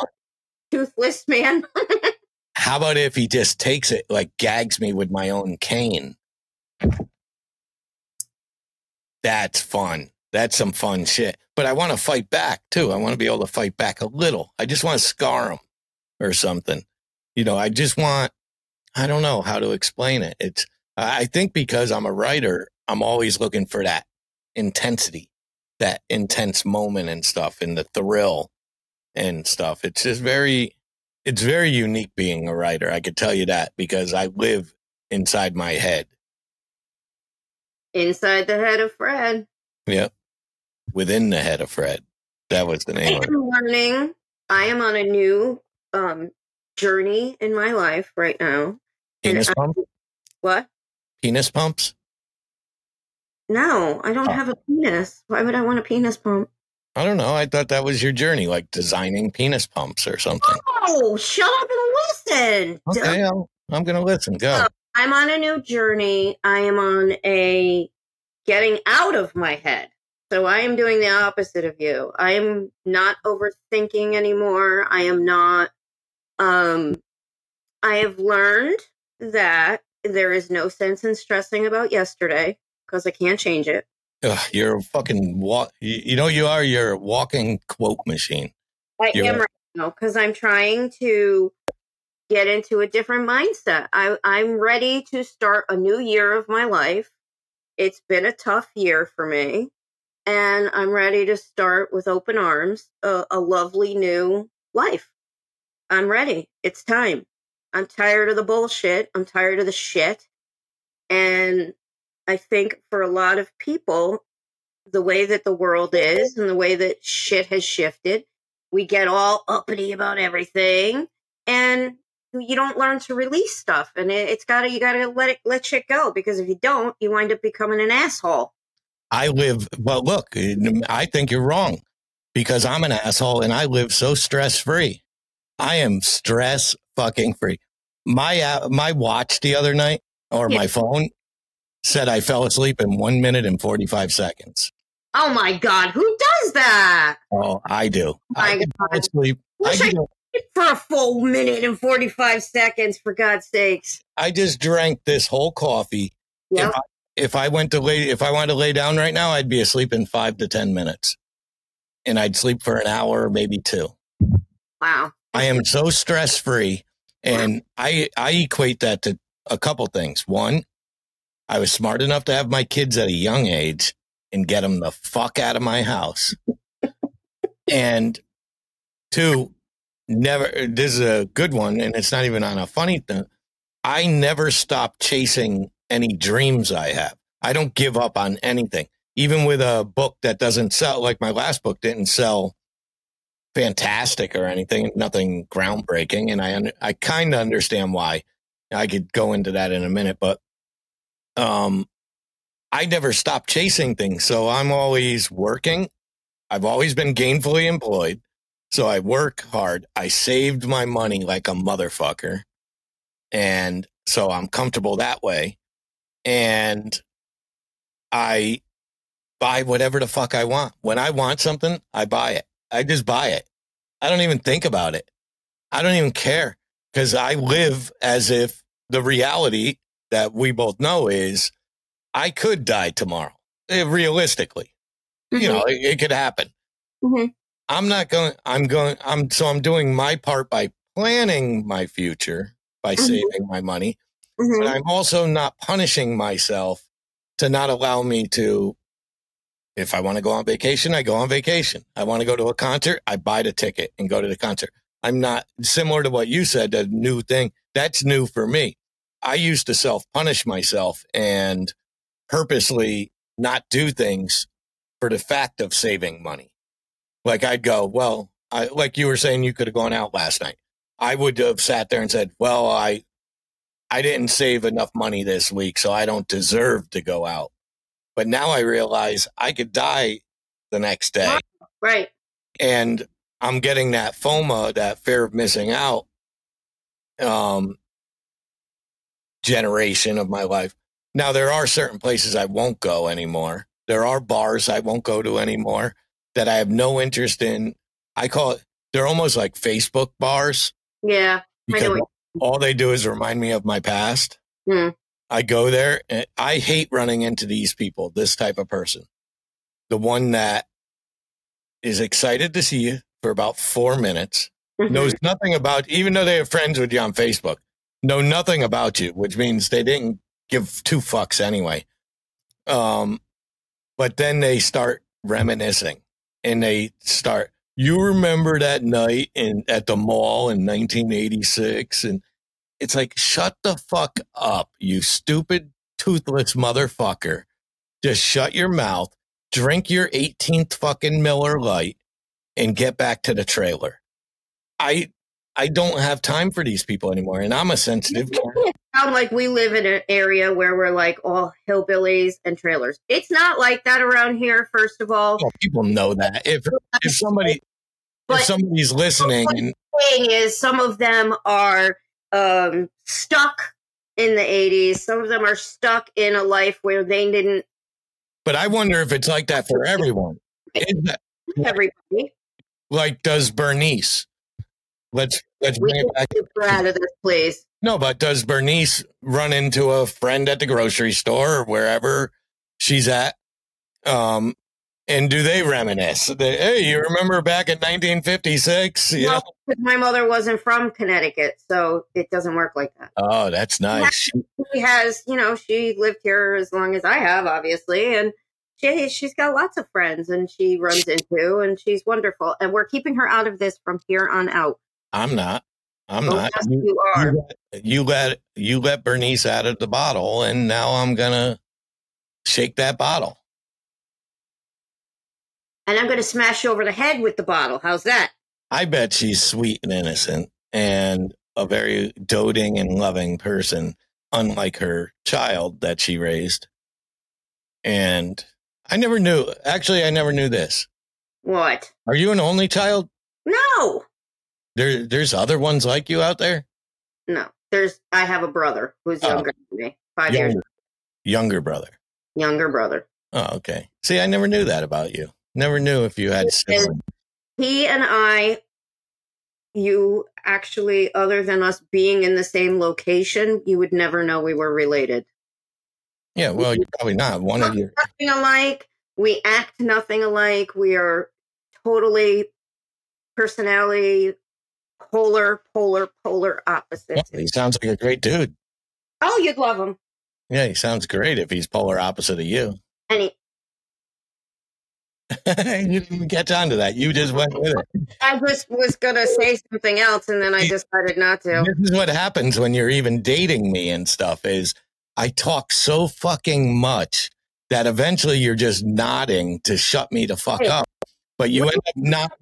[SPEAKER 2] toothless man. *laughs*
[SPEAKER 1] How about if he just takes it, like gags me with my own cane? That's fun. That's some fun shit. But I want to fight back too. I want to be able to fight back a little. I just want to scar him or something. You know, I just want, I don't know how to explain it. It's, I think because I'm a writer, I'm always looking for that intensity, that intense moment and stuff and the thrill and stuff. It's just very, it's very unique being a writer. I could tell you that because I live inside my head.
[SPEAKER 2] Inside the head of Fredd.
[SPEAKER 1] Yep. Within the head of Fredd. That was the name of it.
[SPEAKER 2] am learning. I am on a new um, journey in my life right now.
[SPEAKER 1] Penis
[SPEAKER 2] I-
[SPEAKER 1] pump?
[SPEAKER 2] What?
[SPEAKER 1] Penis pumps?
[SPEAKER 2] No, I don't
[SPEAKER 1] Oh.
[SPEAKER 2] have a penis. Why would I want a penis pump?
[SPEAKER 1] I don't know. I thought that was your journey, like designing penis pumps or something.
[SPEAKER 2] Oh, shut up and listen.
[SPEAKER 1] Okay, I'll, I'm going to listen. Go.
[SPEAKER 2] I'm on a new journey. I am on a getting out of my head. So I am doing the opposite of you. I am not overthinking anymore. I am not um I have learned that there is no sense in stressing about yesterday because I can't change it.
[SPEAKER 1] Ugh, you're a fucking walk. You, you know, you are. You're a walking quote machine.
[SPEAKER 2] I
[SPEAKER 1] You're
[SPEAKER 2] am
[SPEAKER 1] right.
[SPEAKER 2] right now because I'm trying to get into a different mindset. I, I'm ready to start a new year of my life. It's been a tough year for me, and I'm ready to start with open arms a, a lovely new life. I'm ready. It's time. I'm tired of the bullshit. I'm tired of the shit. And I think for a lot of people, the way that the world is and the way that shit has shifted, we get all uppity about everything and you don't learn to release stuff and it, it's gotta you gotta let it let shit go because if you don't you wind up becoming an asshole
[SPEAKER 1] I live, well, look, I think you're wrong because I'm an asshole and I live so stress free. I am stress fucking free. My, uh, my watch the other night or yeah. my phone said I fell asleep in one minute and 45 seconds.
[SPEAKER 2] Oh my God. Who does that?
[SPEAKER 1] Oh, I do.
[SPEAKER 2] My
[SPEAKER 1] I
[SPEAKER 2] God. Sleep. I, I for a full minute and 45 seconds, for God's sakes.
[SPEAKER 1] I just drank this whole coffee. Yep. If I, if I went to lay, if I wanted to lay down right now, I'd be asleep in five to 10 minutes and I'd sleep for an hour, maybe two.
[SPEAKER 2] Wow.
[SPEAKER 1] I am so stress free. And I, I equate that to a couple things. One, I was smart enough to have my kids at a young age and get them the fuck out of my house. and two, never, this is a good one. And it's not even on a funny thing. I never stop chasing any dreams I have. I don't give up on anything. Even with a book that doesn't sell, like my last book didn't sell fantastic or anything, nothing groundbreaking. And I, I kind of understand why. I could go into that in a minute, but, um, I never stop chasing things. So I'm always working. I've always been gainfully employed. So I work hard. I saved my money like a motherfucker. And so I'm comfortable that way and I buy whatever the fuck I want. When I want something, I buy it. I just buy it. I don't even think about it. I don't even care because I live as if the reality that we both know is I could die tomorrow. Eh, realistically, mm-hmm. you know, it, it could happen. Mm-hmm. I'm not going, I'm going, I'm, so I'm doing my part by planning my future by mm-hmm. saving my money Mm-hmm. But I'm also not punishing myself to not allow me to, if I want to go on vacation, I go on vacation. I want to go to a concert, I buy the ticket and go to the concert. I'm not similar to what you said, the new thing. That's new for me. I used to self punish myself and purposely not do things for the fact of saving money. Like I'd go, well, I, like you were saying, you could have gone out last night. I would have sat there and said, well, I, I didn't save enough money this week, so I don't deserve to go out. But now I realize I could die the next day.
[SPEAKER 2] Right.
[SPEAKER 1] And I'm getting that FOMA, that fear of missing out um, generation of my life. Now, there are certain places I won't go anymore. There are bars I won't go to anymore that I have no interest in. I call it, they're almost like Facebook bars.
[SPEAKER 2] Yeah.
[SPEAKER 1] Because all they do is remind me of my past. Mm. I go there and I hate running into these people, this type of person. The one that is excited to see you for about four minutes, mm-hmm. knows nothing about, even though they have friends with you on Facebook, know nothing about you, which means they didn't give two fucks anyway. Um, but then they start reminiscing and they start, you remember that night in at the mall in 1986 and it's like shut the fuck up you stupid toothless motherfucker. Just shut your mouth drink your 18th fucking Miller Lite and get back to the trailer. I i don't have time for these people anymore and i'm a sensitive *laughs*
[SPEAKER 2] it sound like we live in an area where we're like all hillbillies and trailers. It's not like that around here first of all.
[SPEAKER 1] Well, people know that. If if somebody but if somebody's listening and
[SPEAKER 2] thing is some of them are um, stuck in the 80s some of them are stuck in a life where they didn't
[SPEAKER 1] but i wonder if it's like that for *laughs* everyone.
[SPEAKER 2] That, everybody.
[SPEAKER 1] Like does Bernice let's let's
[SPEAKER 2] bring it back out of this please
[SPEAKER 1] no but does Bernice run into a friend at the grocery store or wherever she's at um and do they reminisce? They, hey, you remember back in 1956? Yeah.
[SPEAKER 2] No, my mother wasn't from Connecticut, so it doesn't work like that.
[SPEAKER 1] Oh, that's nice.
[SPEAKER 2] She has, you know, she lived here as long as I have, obviously, and she she's got lots of friends, and she runs into, and she's wonderful. And we're keeping her out of this from here on out.
[SPEAKER 1] I'm not. I'm oh, not. Yes, you, you are. You let, you let Bernice out of the bottle, and now I'm gonna shake that bottle
[SPEAKER 2] and I'm going to smash you over the head with the bottle. How's that?
[SPEAKER 1] I bet she's sweet and innocent and a very doting and loving person, unlike her child that she raised. And I never knew. Actually, I never knew this.
[SPEAKER 2] What?
[SPEAKER 1] Are you an only child?
[SPEAKER 2] No,
[SPEAKER 1] There, there's other ones like you out there.
[SPEAKER 2] no. There's. I have a brother who's
[SPEAKER 1] Oh.
[SPEAKER 2] younger than me, five years
[SPEAKER 1] Younger, younger brother.
[SPEAKER 2] younger brother.
[SPEAKER 1] Oh, okay. See, I never knew that about you. Never knew if you had siblings.
[SPEAKER 2] He and I, you actually, other than us being in the same location, you would never know we were related.
[SPEAKER 1] Yeah, well, you're probably not. One of you.
[SPEAKER 2] Nothing alike. We act nothing alike. We are totally personality polar, polar, polar opposites.
[SPEAKER 1] he sounds like a great dude.
[SPEAKER 2] Oh, you'd love him.
[SPEAKER 1] Yeah, he sounds great if he's polar opposite of you.
[SPEAKER 2] And he, *laughs*
[SPEAKER 1] you didn't catch on to that. You just went with it.
[SPEAKER 2] I just was gonna say something else, and then I decided not to.
[SPEAKER 1] This is what happens when you're even dating me and stuff is I talk so fucking much that eventually you're just nodding to shut me the fuck up. But you end up not.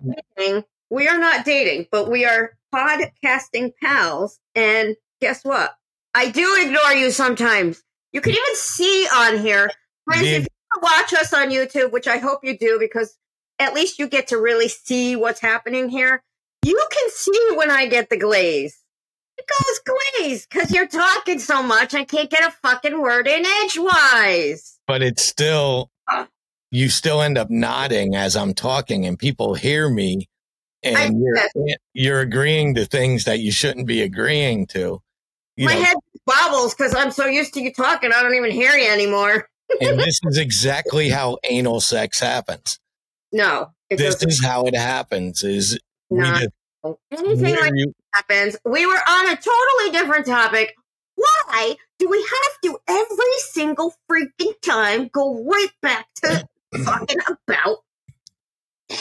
[SPEAKER 2] We are not dating, but we are podcasting pals. And guess what? I do ignore you sometimes. You can even see on here. Friends, if you watch us on YouTube, which I hope you do, because at least you get to really see what's happening here. You can see when I get the glaze. It goes glaze because you're talking so much. I can't get a fucking word in edgewise.
[SPEAKER 1] but it's still you still end up nodding as I'm talking and people hear me and you're, you're agreeing to things that you shouldn't be agreeing to. You
[SPEAKER 2] My
[SPEAKER 1] know,
[SPEAKER 2] head bobbles because I'm so used to you talking. I don't even hear you anymore.
[SPEAKER 1] and *laughs* this is exactly how anal sex happens.
[SPEAKER 2] No,
[SPEAKER 1] This
[SPEAKER 2] doesn't.
[SPEAKER 1] is how it happens is we
[SPEAKER 2] not
[SPEAKER 1] just
[SPEAKER 2] anything like
[SPEAKER 1] you-
[SPEAKER 2] happens. We were on a totally different topic. Why do we have to every single freaking time go right back to *coughs* talking about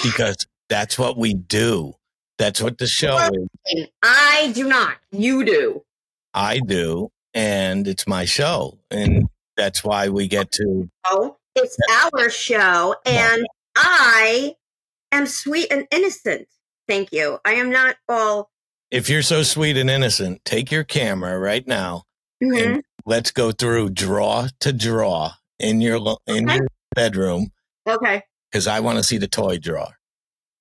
[SPEAKER 1] because that's what we do. That's what the show is.
[SPEAKER 2] I do not. You do.
[SPEAKER 1] I do, and it's my show, and that's why we get to.
[SPEAKER 2] Oh, it's our show, and I am sweet and innocent. Thank you. I am not all.
[SPEAKER 1] If you're so sweet and innocent, take your camera right now
[SPEAKER 2] Mhm.
[SPEAKER 1] and let's go through draw to draw in your in
[SPEAKER 2] Okay.
[SPEAKER 1] your bedroom
[SPEAKER 2] Okay.
[SPEAKER 1] because I want to see the toy drawer.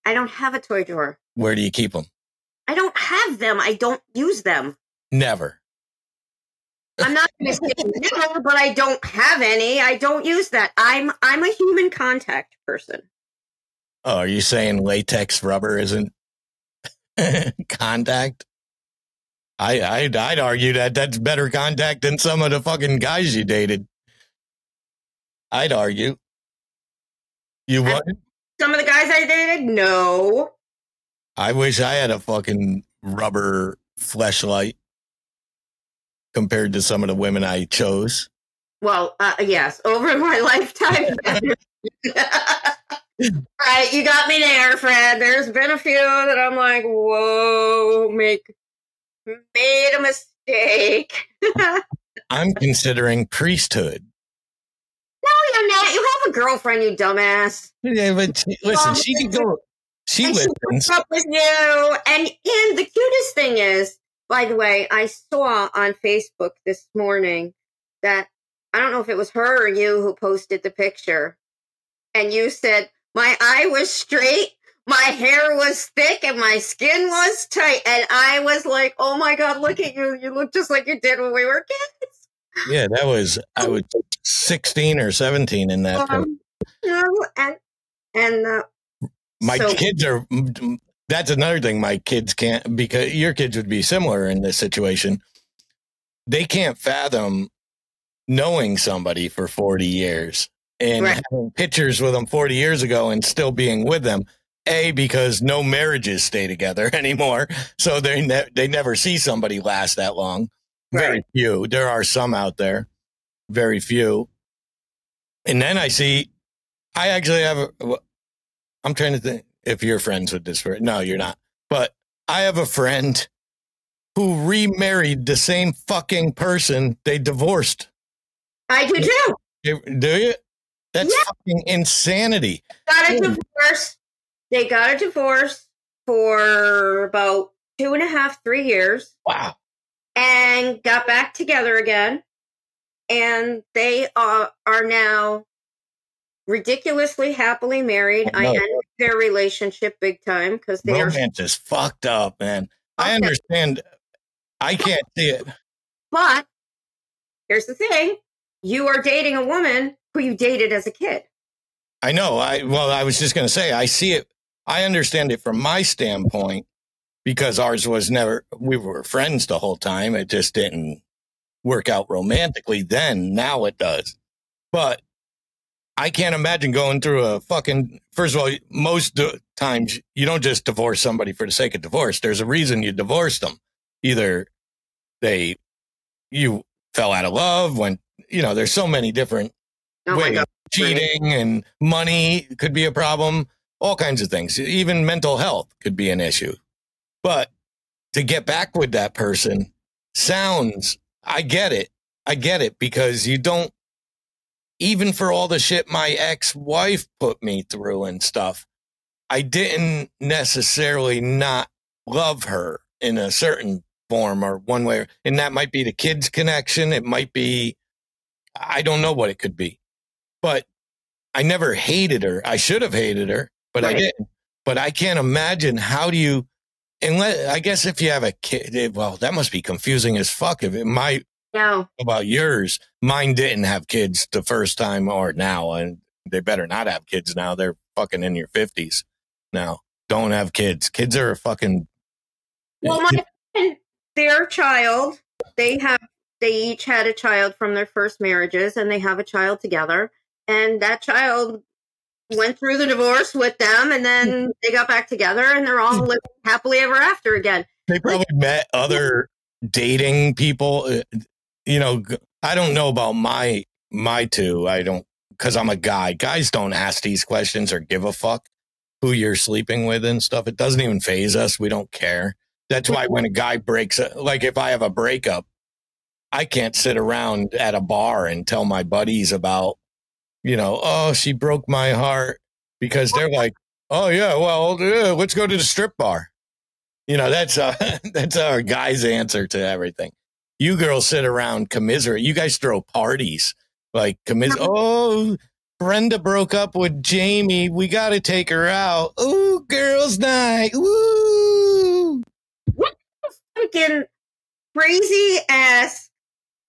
[SPEAKER 2] I don't have a toy drawer.
[SPEAKER 1] Where do you keep them?
[SPEAKER 2] I don't have them. I don't use them.
[SPEAKER 1] Never.
[SPEAKER 2] I'm not going to say *laughs* no, but I don't have any. I don't use that. I'm I'm a human contact person.
[SPEAKER 1] Oh, are you saying latex rubber isn't *laughs* contact? I I'd, I'd argue that that's better contact than some of the fucking guys you dated. I'd argue. You what?
[SPEAKER 2] Some of the guys I dated, no.
[SPEAKER 1] I wish I had a fucking rubber fleshlight compared to some of the women I chose.
[SPEAKER 2] Well, uh, yes, *laughs* over my lifetime. *laughs* right, you got me there, Fredd. There's been a few that I'm like, whoa, make made a mistake. *laughs*
[SPEAKER 1] I'm considering priesthood.
[SPEAKER 2] You're not. You have a girlfriend, you dumbass.
[SPEAKER 1] Yeah, but she- listen, she can go. She
[SPEAKER 2] she
[SPEAKER 1] listens.
[SPEAKER 2] What's up with you? And and the cutest thing is, by the way, I saw on Facebook this morning that I don't know if it was her or you who posted the picture, and you said my eye was straight, my hair was thick, and my skin was tight, and I was like, oh my god, look at you! You look just like you did when we were kids.
[SPEAKER 1] Yeah, that was I was 16 or 17 in that.
[SPEAKER 2] Um, no, and and uh,
[SPEAKER 1] My
[SPEAKER 2] so-
[SPEAKER 1] kids are. That's another thing. My kids can't because your kids would be similar in this situation. They can't fathom knowing somebody for 40 years and
[SPEAKER 2] Right.
[SPEAKER 1] having pictures with them 40 years ago and still being with them. A because no marriages stay together *laughs* anymore, so they ne- they never see somebody last that long. Very few. There are some out there, very few. And then I see, I actually have. A, I'm trying to think if you're friends with this. friend. No, you're not. But I have a friend who remarried the same fucking person they divorced.
[SPEAKER 2] I do too.
[SPEAKER 1] Do you? That's
[SPEAKER 2] Yeah.
[SPEAKER 1] fucking insanity.
[SPEAKER 2] got a
[SPEAKER 1] Hmm.
[SPEAKER 2] divorce. They got a divorce for about two and a half, three years,
[SPEAKER 1] Wow.
[SPEAKER 2] And got back together again. And they are are now ridiculously happily married.
[SPEAKER 1] I
[SPEAKER 2] I ended their relationship big time because they are
[SPEAKER 1] Romance is fucked up, man. I understand. I can't see it.
[SPEAKER 2] But here's the thing you are dating a woman who you dated as a kid.
[SPEAKER 1] I know. I well, I was just going to say I see it. I understand it from my standpoint because ours was never. We were friends the whole time. It just didn't work out romantically then. Now it does. But I can't imagine going through a fucking. First of all, most d- times you don't just divorce somebody for the sake of divorce. There's a reason you divorced them. Either they, you fell out of love when you know. There's so many different
[SPEAKER 2] Oh
[SPEAKER 1] ways. Cheating and money could be a problem. All kinds of things. Even mental health could be an issue. But to get back with that person sounds, I get it. I get it because you don't, even for all the shit my ex wife put me through and stuff, I didn't necessarily not love her in a certain form or one way. And that might be the kids' connection. It might be, I don't know what it could be but I never hated her. I should have hated her, but I didn't. But I can't imagine how do you, unless I guess if you have a kid, it- well, that must be confusing as fuck. If it might
[SPEAKER 2] No,
[SPEAKER 1] about yours, mine didn't have kids the first time or now, and they better not have kids now. They're fucking in your fifties now. Don't have kids. Kids are a fucking.
[SPEAKER 2] Well, my their child, they have, they each had a child from their first marriages and they have a child together. And that child went through the divorce with them and then they got back together and they're all living happily ever after again.
[SPEAKER 1] they probably met other dating people. uh, You know, I don't know about my my two. I don't because I'm a guy. Guys don't ask these questions or give a fuck who you're sleeping with and stuff. It doesn't even phase us. We don't care. That's why when a guy breaks, a- like if I have a breakup, I can't sit around at a bar and tell my buddies about, you know, oh, she broke my heart because they're like, oh yeah, well, yeah, let's go to the strip bar. You know, that's uh, *laughs* that's our guy's answer to everything. You girls sit around commiserate. You guys throw parties like commis. Oh, Brenda broke up with Jamie. We got to take her out. Ooh, girls' night. Woo!
[SPEAKER 2] Freaking crazy ass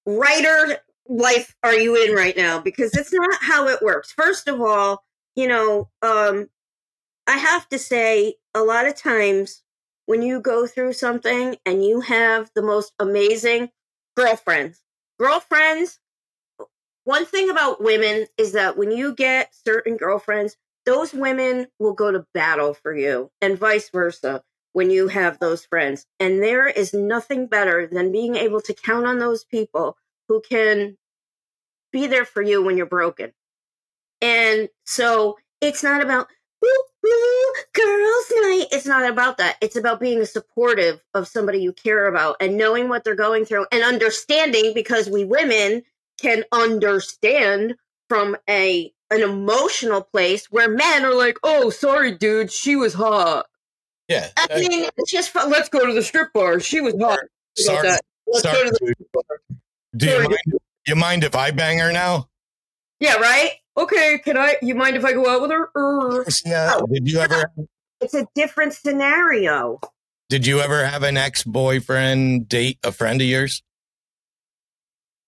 [SPEAKER 2] writer life are you in right now? Because it's not how it works. First of all, you know, um, I have to say, a lot of times when you go through something and you have the most amazing girlfriends, girlfriends, one thing about women is that when you get certain girlfriends, those women will go to battle for you and vice versa when you have those friends. And there is nothing better than being able to count on those people who can be there for you when you're broken. And so it's not about woo, woo, girls' night. It's not about that. It's about being supportive of somebody you care about and knowing what they're going through and understanding because we women can understand from a an emotional place where men are like, "Oh, sorry, dude, she was hot."
[SPEAKER 1] Yeah.
[SPEAKER 2] I mean, it's just fun. let's go to the strip bar. She was hot.
[SPEAKER 1] Sorry.
[SPEAKER 2] Let's
[SPEAKER 1] sorry,
[SPEAKER 2] go to the
[SPEAKER 1] dude. Do you mind, you mind if I bang her now?
[SPEAKER 2] Yeah, right. Okay, can I? You mind if I go out with her? Er.
[SPEAKER 1] Yeah. Did you ever
[SPEAKER 2] It's a different scenario.
[SPEAKER 1] did you ever have an ex boyfriend date a friend of yours?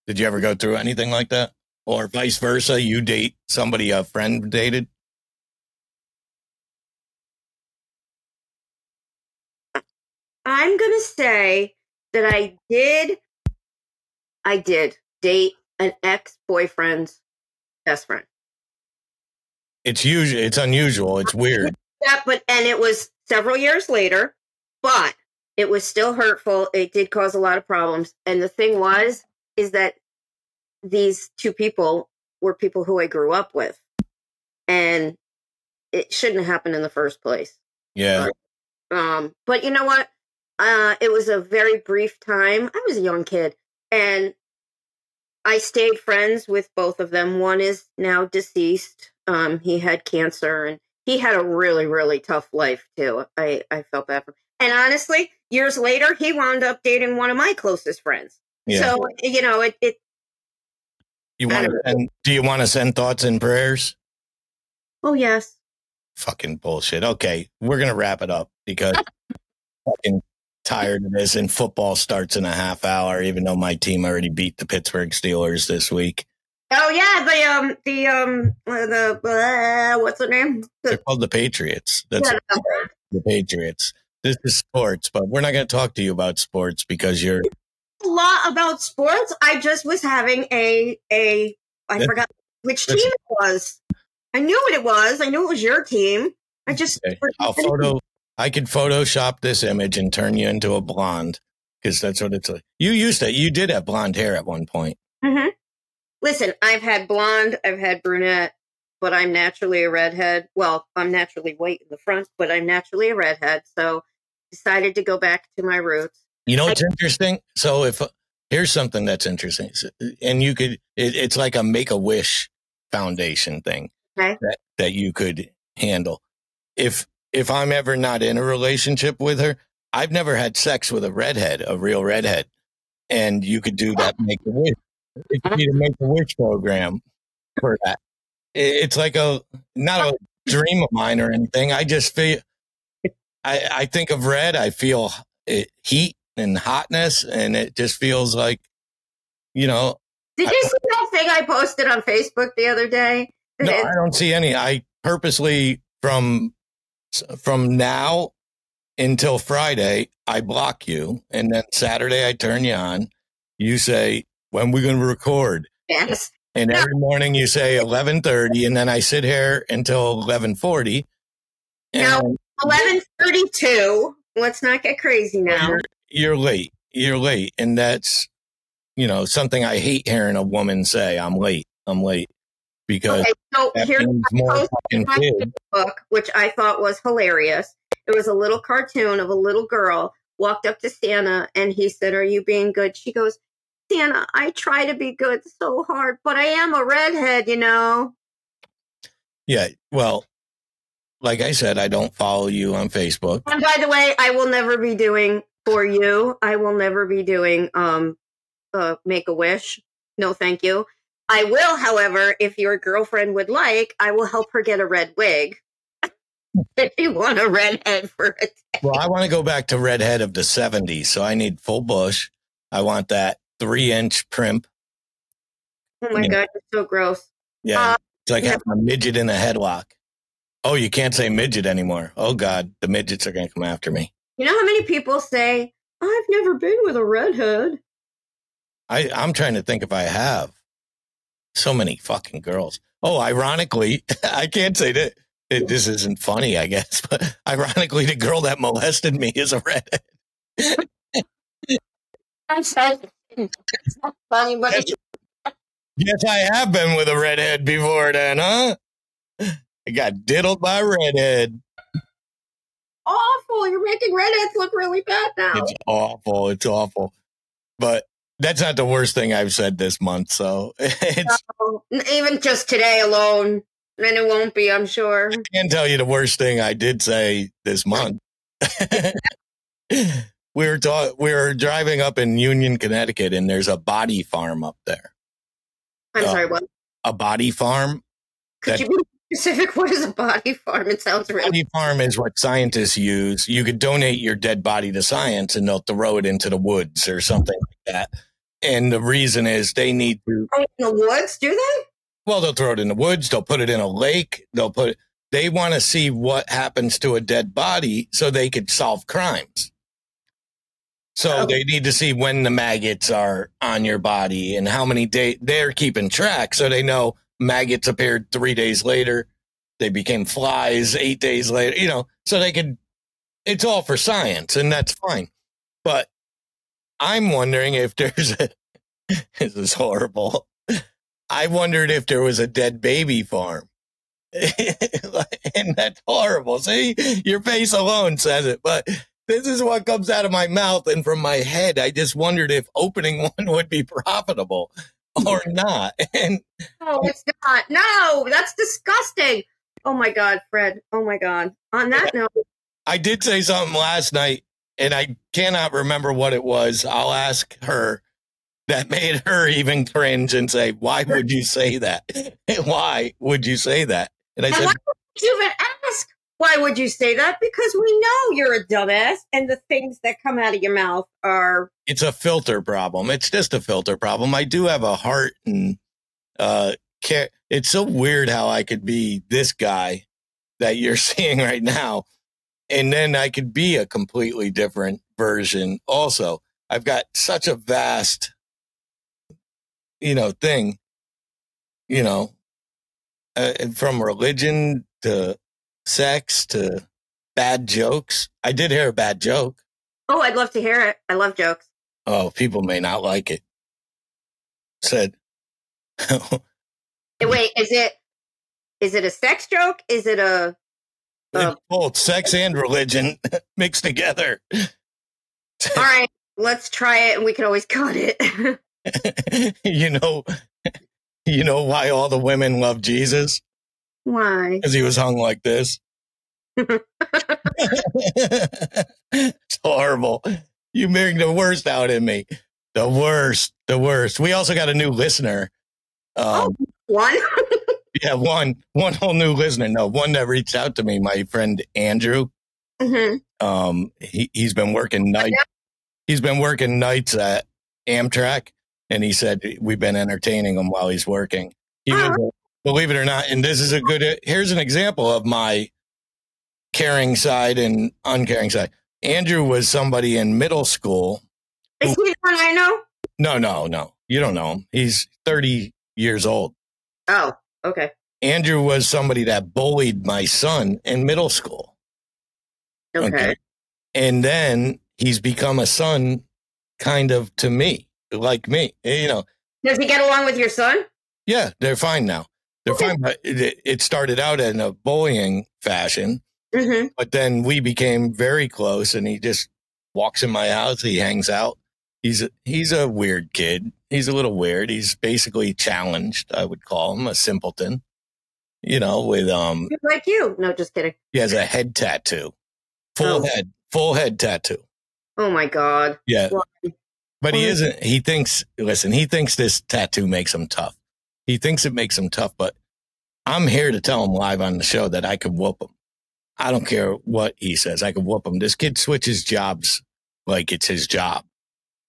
[SPEAKER 1] Did you ever go through anything like that? Or vice versa, you date somebody a friend dated?
[SPEAKER 2] I'm gonna say that I did. I did date an ex boyfriend's best friend.
[SPEAKER 1] It's usual. It's unusual. It's weird.
[SPEAKER 2] Yeah, but and it was several years later, but it was still hurtful. It did cause a lot of problems. And the thing was, is that these two people were people who I grew up with, and it shouldn't have happened in the first place.
[SPEAKER 1] Yeah.
[SPEAKER 2] Um, but you know what? Uh, it was a very brief time. I was a young kid, and I stayed friends with both of them. One is now deceased. Um, he had cancer, and he had a really, really tough life too. I I felt bad for. Him. And honestly, years later, he wound up dating one of my closest friends.
[SPEAKER 1] Yeah.
[SPEAKER 2] So you know, it, it
[SPEAKER 1] you want to send, do you want to send thoughts and prayers?
[SPEAKER 2] Oh yes.
[SPEAKER 1] Fucking bullshit. Okay, we're gonna wrap it up because *laughs* fucking tired of this. And football starts in a half hour, even though my team already beat the Pittsburgh Steelers this week.
[SPEAKER 2] Oh yeah, the um the um uh, the uh, what's the name?
[SPEAKER 1] They're called the Patriots. That's
[SPEAKER 2] Yeah, no.
[SPEAKER 1] the Patriots. This is sports, but we're not going to talk to you about sports because you're
[SPEAKER 2] a lot about sports. I just was having a a I
[SPEAKER 1] Yeah.
[SPEAKER 2] forgot which team it was. I knew what it was. I knew it was your team. I just
[SPEAKER 1] Okay. I'll photo. I could Photoshop this image and turn you into a blonde because that's what it's like. You used to. You did have blonde hair at one point.
[SPEAKER 2] hmm Listen, I've had blonde, I've had brunette, but I'm naturally a redhead. Well, I'm naturally white in the front, but I'm naturally a redhead. So decided to go back to my roots.
[SPEAKER 1] You know what's interesting? So if here's something that's interesting, and you could, it, it's like a Make a Wish Foundation thing
[SPEAKER 2] Okay.
[SPEAKER 1] that that you could handle. If if I'm ever not in a relationship with her, I've never had sex with a redhead, a real redhead, and you could do that Make a Wish. It could be the Make a Wish program for that. It's like a not a dream of mine or anything. I just feel. I, I think of red. I feel it, heat and hotness, and it just feels like, you know,
[SPEAKER 2] Did you see that thing I posted on Facebook the other day?
[SPEAKER 1] no, I don't see any. I purposely from from now until Friday, I block you, and then Saturday I turn you on. You say when we're going to record,
[SPEAKER 2] yes.
[SPEAKER 1] and every morning you say eleven thirty, and then I sit here until eleven forty.
[SPEAKER 2] No. Eleven thirty-two. Let's not get crazy now.
[SPEAKER 1] you're, you're late. You're late, and that's you know something I hate hearing a woman say. I'm late. I'm late because
[SPEAKER 2] Okay, so here's
[SPEAKER 1] more fucking
[SPEAKER 2] my
[SPEAKER 1] kid.
[SPEAKER 2] book, which I thought was hilarious. It was a little cartoon of a little girl walked up to Santa and he said, Are you being good? She goes, Santa, I try to be good so hard, but I am a redhead, you know.
[SPEAKER 1] Yeah. Well, like I said, I don't follow you on Facebook.
[SPEAKER 2] And by the way, I will never be doing for you. I will never be doing um uh make a wish. No, thank you. I will, however, if your girlfriend would like, I will help her get a red wig. *laughs* if you want a redhead for it.
[SPEAKER 1] Well, I want to go back to redhead of the 70s. So I need full bush. I want that three inch primp.
[SPEAKER 2] Oh my
[SPEAKER 1] Yeah.
[SPEAKER 2] god, you're so gross.
[SPEAKER 1] Yeah.
[SPEAKER 2] Uh,
[SPEAKER 1] it's like
[SPEAKER 2] yeah.
[SPEAKER 1] having a midget in a headlock. Oh, you can't say midget anymore. Oh, God. The midgets are going to come after me.
[SPEAKER 2] You know how many people say, I've never been with a redhead?
[SPEAKER 1] I, I'm trying to think if I have. So many fucking girls. Oh, ironically, *laughs* I can't say that. it- This isn't funny, I guess, *laughs* but ironically, the girl that molested me is a redhead.
[SPEAKER 2] I'm sorry. It's not funny, but it's
[SPEAKER 1] Yes, I have been with a redhead before then, huh? I got diddled by a redhead.
[SPEAKER 2] awful. You're making redheads look really bad now.
[SPEAKER 1] It's awful. It's awful. But that's not the worst thing I've said this month. So *laughs* it's,
[SPEAKER 2] Oh, Even just today alone. And it won't be, I'm sure.
[SPEAKER 1] I can tell you the worst thing I did say this month. *laughs* we were ta- we were driving up in Union, Connecticut, and there's a body farm up there.
[SPEAKER 2] I'm
[SPEAKER 1] Oh.
[SPEAKER 2] sorry, uh, what?
[SPEAKER 1] A body farm.
[SPEAKER 2] Could
[SPEAKER 1] that-
[SPEAKER 2] you be specific? *laughs* What is a body farm? It sounds really.
[SPEAKER 1] Body farm is what scientists use. You could donate your dead body to science, and they'll throw it into the woods or something like that. And the reason is they need to.
[SPEAKER 2] In the woods, do they?
[SPEAKER 1] Well, they'll throw it in the woods. They'll put it in a lake. They'll put. It, they want to see what happens to a dead body so they could solve crimes. So
[SPEAKER 2] Oh.
[SPEAKER 1] they need to see when the maggots are on your body and how many days they're keeping track, so they know maggots appeared three days later. They became flies eight days later. You know, so they could. It's all for science, and that's fine. But I'm wondering if there's a. *laughs* this is horrible. I wondered if there was a dead baby farm. *laughs* and that's horrible. See, your face alone says it, but this is what comes out of my mouth and from my head. I just wondered if opening *laughs* one would be profitable or not. And
[SPEAKER 2] No, it's not. No, that's disgusting. Oh my God, Fredd. Oh my God. On that note,
[SPEAKER 1] I did say something last night and I cannot remember what it was. I'll ask her that made her even cringe and say, Why would you say that? *laughs* Why would you say that? And I
[SPEAKER 2] And
[SPEAKER 1] said,
[SPEAKER 2] why would you even ask? Why would you say that? Because we know you're a dumbass, and the things that come out of your mouth are
[SPEAKER 1] it's a filter problem. It's just a filter problem. I do have a heart and uh care. It's so weird how I could be this guy that you're *laughs* seeing right now and then I could be a completely different version also. I've got such a vast you know thing, you know, uh, from religion to sex to bad jokes. I did hear a bad joke.
[SPEAKER 2] oh, I'd love to hear it. I love jokes.
[SPEAKER 1] Oh, people may not like it. Said, *laughs*
[SPEAKER 2] Wait, is it is it a sex joke? Is it a
[SPEAKER 1] it's both sex and religion *laughs* mixed together.
[SPEAKER 2] all *laughs* right? Let's try it, and we can always cut it. *laughs*
[SPEAKER 1] you know, you know why all the women love Jesus?
[SPEAKER 2] Why?
[SPEAKER 1] Because he was hung like this. it's horrible. You bring the worst out in me. The worst, the worst. We also got a new listener. Um,
[SPEAKER 2] One.
[SPEAKER 1] Yeah, one, one whole new listener. No, one that reached out to me, my friend Andrew.
[SPEAKER 2] Mhm.
[SPEAKER 1] Um, he, he's been working night. He's been working nights at Amtrak and he said we've been entertaining him while he's working. He
[SPEAKER 2] Oh.
[SPEAKER 1] was, believe it or not, and this is a good, here's an example of my caring side and uncaring side. Andrew was somebody in middle school.
[SPEAKER 2] Is he the one I know?
[SPEAKER 1] No, no, no. You don't know him. He's 30 years old.
[SPEAKER 2] Oh, okay.
[SPEAKER 1] Andrew was somebody that bullied my son in middle school.
[SPEAKER 2] Okay.
[SPEAKER 1] And then he's become a son kind of to me, like me. You know,
[SPEAKER 2] Does he get along with your son?
[SPEAKER 1] yeah, they're fine now. They're
[SPEAKER 2] Okay.
[SPEAKER 1] fine. But it, it started out in a bullying fashion,
[SPEAKER 2] Mm-hmm.
[SPEAKER 1] but then we became very close and he just walks in my house. He hangs out. He's a, he's a weird kid. He's a little weird. He's basically challenged. I would call him a simpleton, you know, with, um,
[SPEAKER 2] Like you. No, just kidding.
[SPEAKER 1] he has a head tattoo, full
[SPEAKER 2] Oh.
[SPEAKER 1] head, full head tattoo.
[SPEAKER 2] Oh my god.
[SPEAKER 1] Yeah.
[SPEAKER 2] Why?
[SPEAKER 1] But he isn't, he thinks, listen, he thinks this tattoo makes him tough. He thinks it makes him tough, but I'm here to tell him live on the show that I could whoop him. I don't care what he says. I could whoop him. This kid switches jobs like it's his job.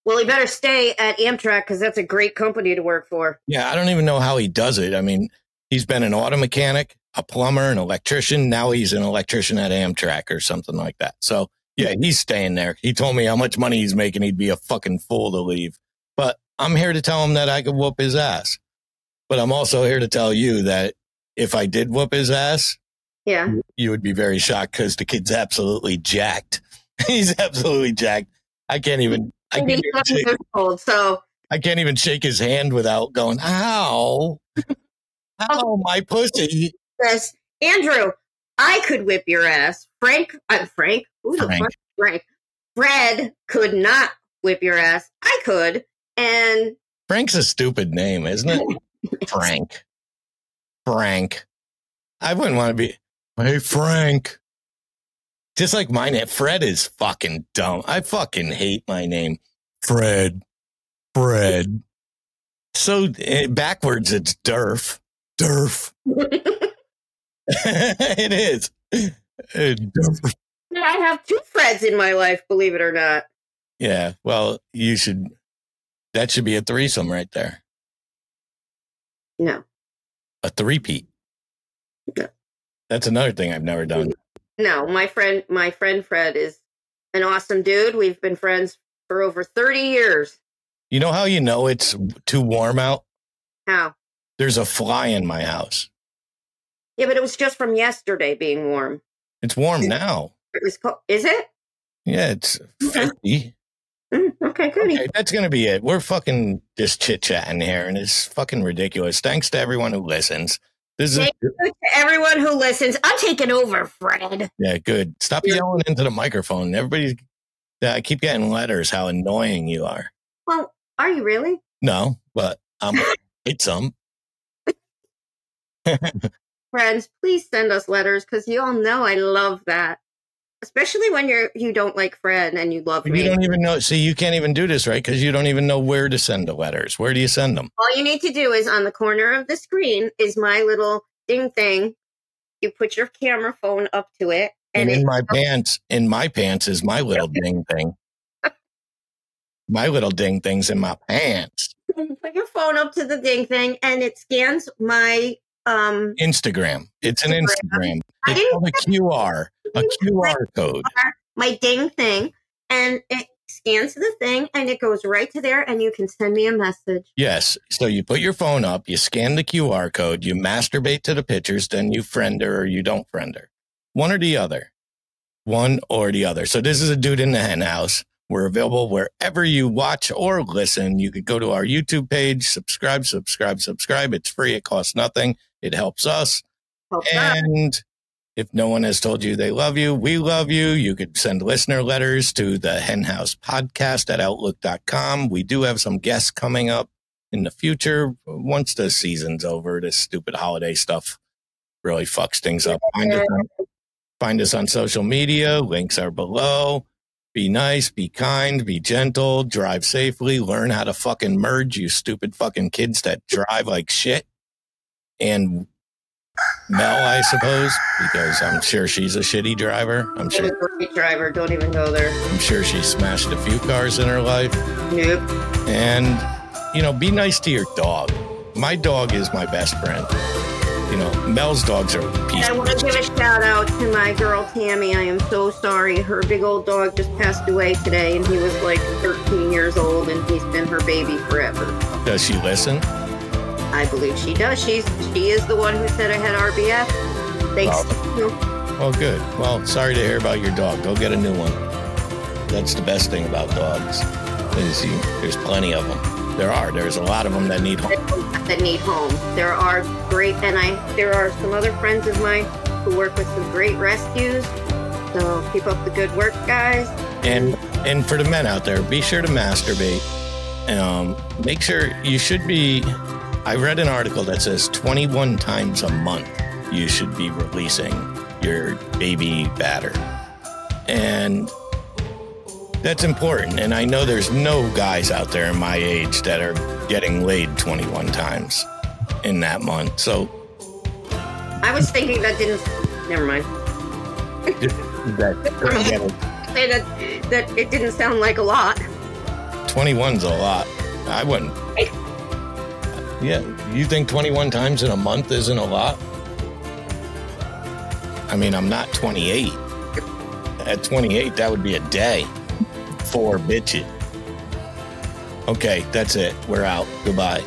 [SPEAKER 2] Well, he better stay at Amtrak because that's a great company to work for.
[SPEAKER 1] Yeah. I don't even know how he does it. I mean, he's been an auto mechanic, a plumber, an electrician. Now he's an electrician at Amtrak or something like that. So yeah, he's staying there. He told me how much money he's making. He'd be a fucking fool to leave. But I'm here to tell him that I could whoop his ass. But I'm also here to tell you that if I did whoop his ass,
[SPEAKER 2] Yeah.
[SPEAKER 1] you would be very shocked because the kid's absolutely jacked. *laughs* he's absolutely jacked. I can't even. I can't shake,
[SPEAKER 2] years old, so
[SPEAKER 1] I can't even shake his hand without going, ow, *laughs* ow, my pussy.
[SPEAKER 2] this Andrew, I could whip your ass. Frank, uh, Frank, who the
[SPEAKER 1] Frank.
[SPEAKER 2] fuck, Frank? Fredd could not whip your ass. I could, and
[SPEAKER 1] Frank's a stupid name, isn't it? *laughs* Frank. Frank. I wouldn't want to be, hey, Frank. Just like my name, Fredd is fucking dumb. I fucking hate my name. Fred. Fred. So eh, backwards, it's Durf. Durf. *laughs* it is. Eh, Durf.
[SPEAKER 2] I have two Freds in my life, believe it or not.
[SPEAKER 1] Yeah. Well, you should, that should be a threesome right there.
[SPEAKER 2] No,
[SPEAKER 1] A three-peat.
[SPEAKER 2] Yeah.
[SPEAKER 1] That's another thing I've never done.
[SPEAKER 2] No, my friend, my friend Fred is an awesome dude. We've been friends for over thirty years.
[SPEAKER 1] You know how you know it's too warm out?
[SPEAKER 2] How?
[SPEAKER 1] There's a fly in my house.
[SPEAKER 2] Yeah, but it was just from yesterday being warm.
[SPEAKER 1] It's warm now.
[SPEAKER 2] It was cold. Is it?
[SPEAKER 1] Yeah, it's 50.
[SPEAKER 2] Mm, okay, goody.
[SPEAKER 1] Okay, that's going to be it. We're fucking just chit chatting here and it's fucking ridiculous. Thanks to everyone who listens. This is,
[SPEAKER 2] Thank you to everyone who listens. I'm taking over, Fredd.
[SPEAKER 1] yeah, good. Stop yelling into the microphone. Everybody, I uh, keep getting letters how annoying you are.
[SPEAKER 2] Well, are you really?
[SPEAKER 1] No, but I'm, it's *laughs* some.
[SPEAKER 2] Friends, please send us letters because you all know I love that. Especially when you're you don't like Fredd and you love
[SPEAKER 1] You
[SPEAKER 2] me.
[SPEAKER 1] don't even know. See, you can't even do this, right? Because you don't even know where to send the letters. Where do you send them?
[SPEAKER 2] All you need to do is on the corner of the screen is my little ding thing You put your camera phone up to it,
[SPEAKER 1] And,
[SPEAKER 2] and,
[SPEAKER 1] in my pants, in my pants is my little *laughs* ding thing. My little ding thing's in my pants.
[SPEAKER 2] put your phone up to the ding thing, and it scans my um
[SPEAKER 1] Instagram. It's an
[SPEAKER 2] Instagram.
[SPEAKER 1] Instagram. It's called a QR, a QR code.
[SPEAKER 2] my ding thing, and it scans the thing, and it goes right to there, and you can send me a message.
[SPEAKER 1] Yes. So you put your phone up, you scan the QR code, you masturbate to the pictures, then you friend her or you don't friend her. One or the other. One or the other. So this is a dude in the hen house. We're available wherever you watch or listen. You could go to our YouTube page, subscribe, subscribe, subscribe. It's free. It costs nothing. It helps us.
[SPEAKER 2] That.
[SPEAKER 1] And if no one has told you they love you, we love you. You could send listener letters to the henhouse podcast at outlook.com. We do have some guests coming up in the future. Once the season's over, this stupid holiday stuff really fucks things up. Find us find us on social media. Links are below. Be nice, be kind, be gentle, drive safely, learn how to fucking merge, you stupid fucking kids that drive like shit. And Mel, I suppose, because I'm sure she's a shitty driver. I'm sure
[SPEAKER 2] great driver. Don't even go there.
[SPEAKER 1] I'm sure she smashed a few cars in her life.
[SPEAKER 2] Nope.
[SPEAKER 1] And, you know, be nice to your dog. My dog is my best friend. You know, Mel's dogs are
[SPEAKER 2] I want to give a shout out to my girl Tammy. I am so sorry. Her big old dog just passed away today, and he was like 13 years old, and he's been her baby forever.
[SPEAKER 1] Does she listen?
[SPEAKER 2] I believe she does. She's she is the one who said I had RBF. Thanks. to you.
[SPEAKER 1] Oh, good. Well, sorry to hear about your dog. Go get a new one. That's the best thing about dogs. Is you, there's plenty of them. There are. There's a lot of them that need home.
[SPEAKER 2] that need homes. There are great, and I there are some other friends of mine who work with some great rescues. So keep up the good work, guys.
[SPEAKER 1] And and for the men out there, be sure to masturbate. Um, make sure you should be. I read an article that says 21 times a month you should be releasing your baby batter, and that's important. And I know there's no guys out there in my age that are getting laid 21 times in that month. So
[SPEAKER 2] I was thinking that didn't. Never mind.
[SPEAKER 1] that.
[SPEAKER 2] Say that that it didn't sound like a lot.
[SPEAKER 1] 21's a lot. I wouldn't. Yeah, you think 21 times in a month isn't a lot? I mean, I'm not 28. At 28, that would be a day. Four bitches. Okay, that's it. We're out. Goodbye.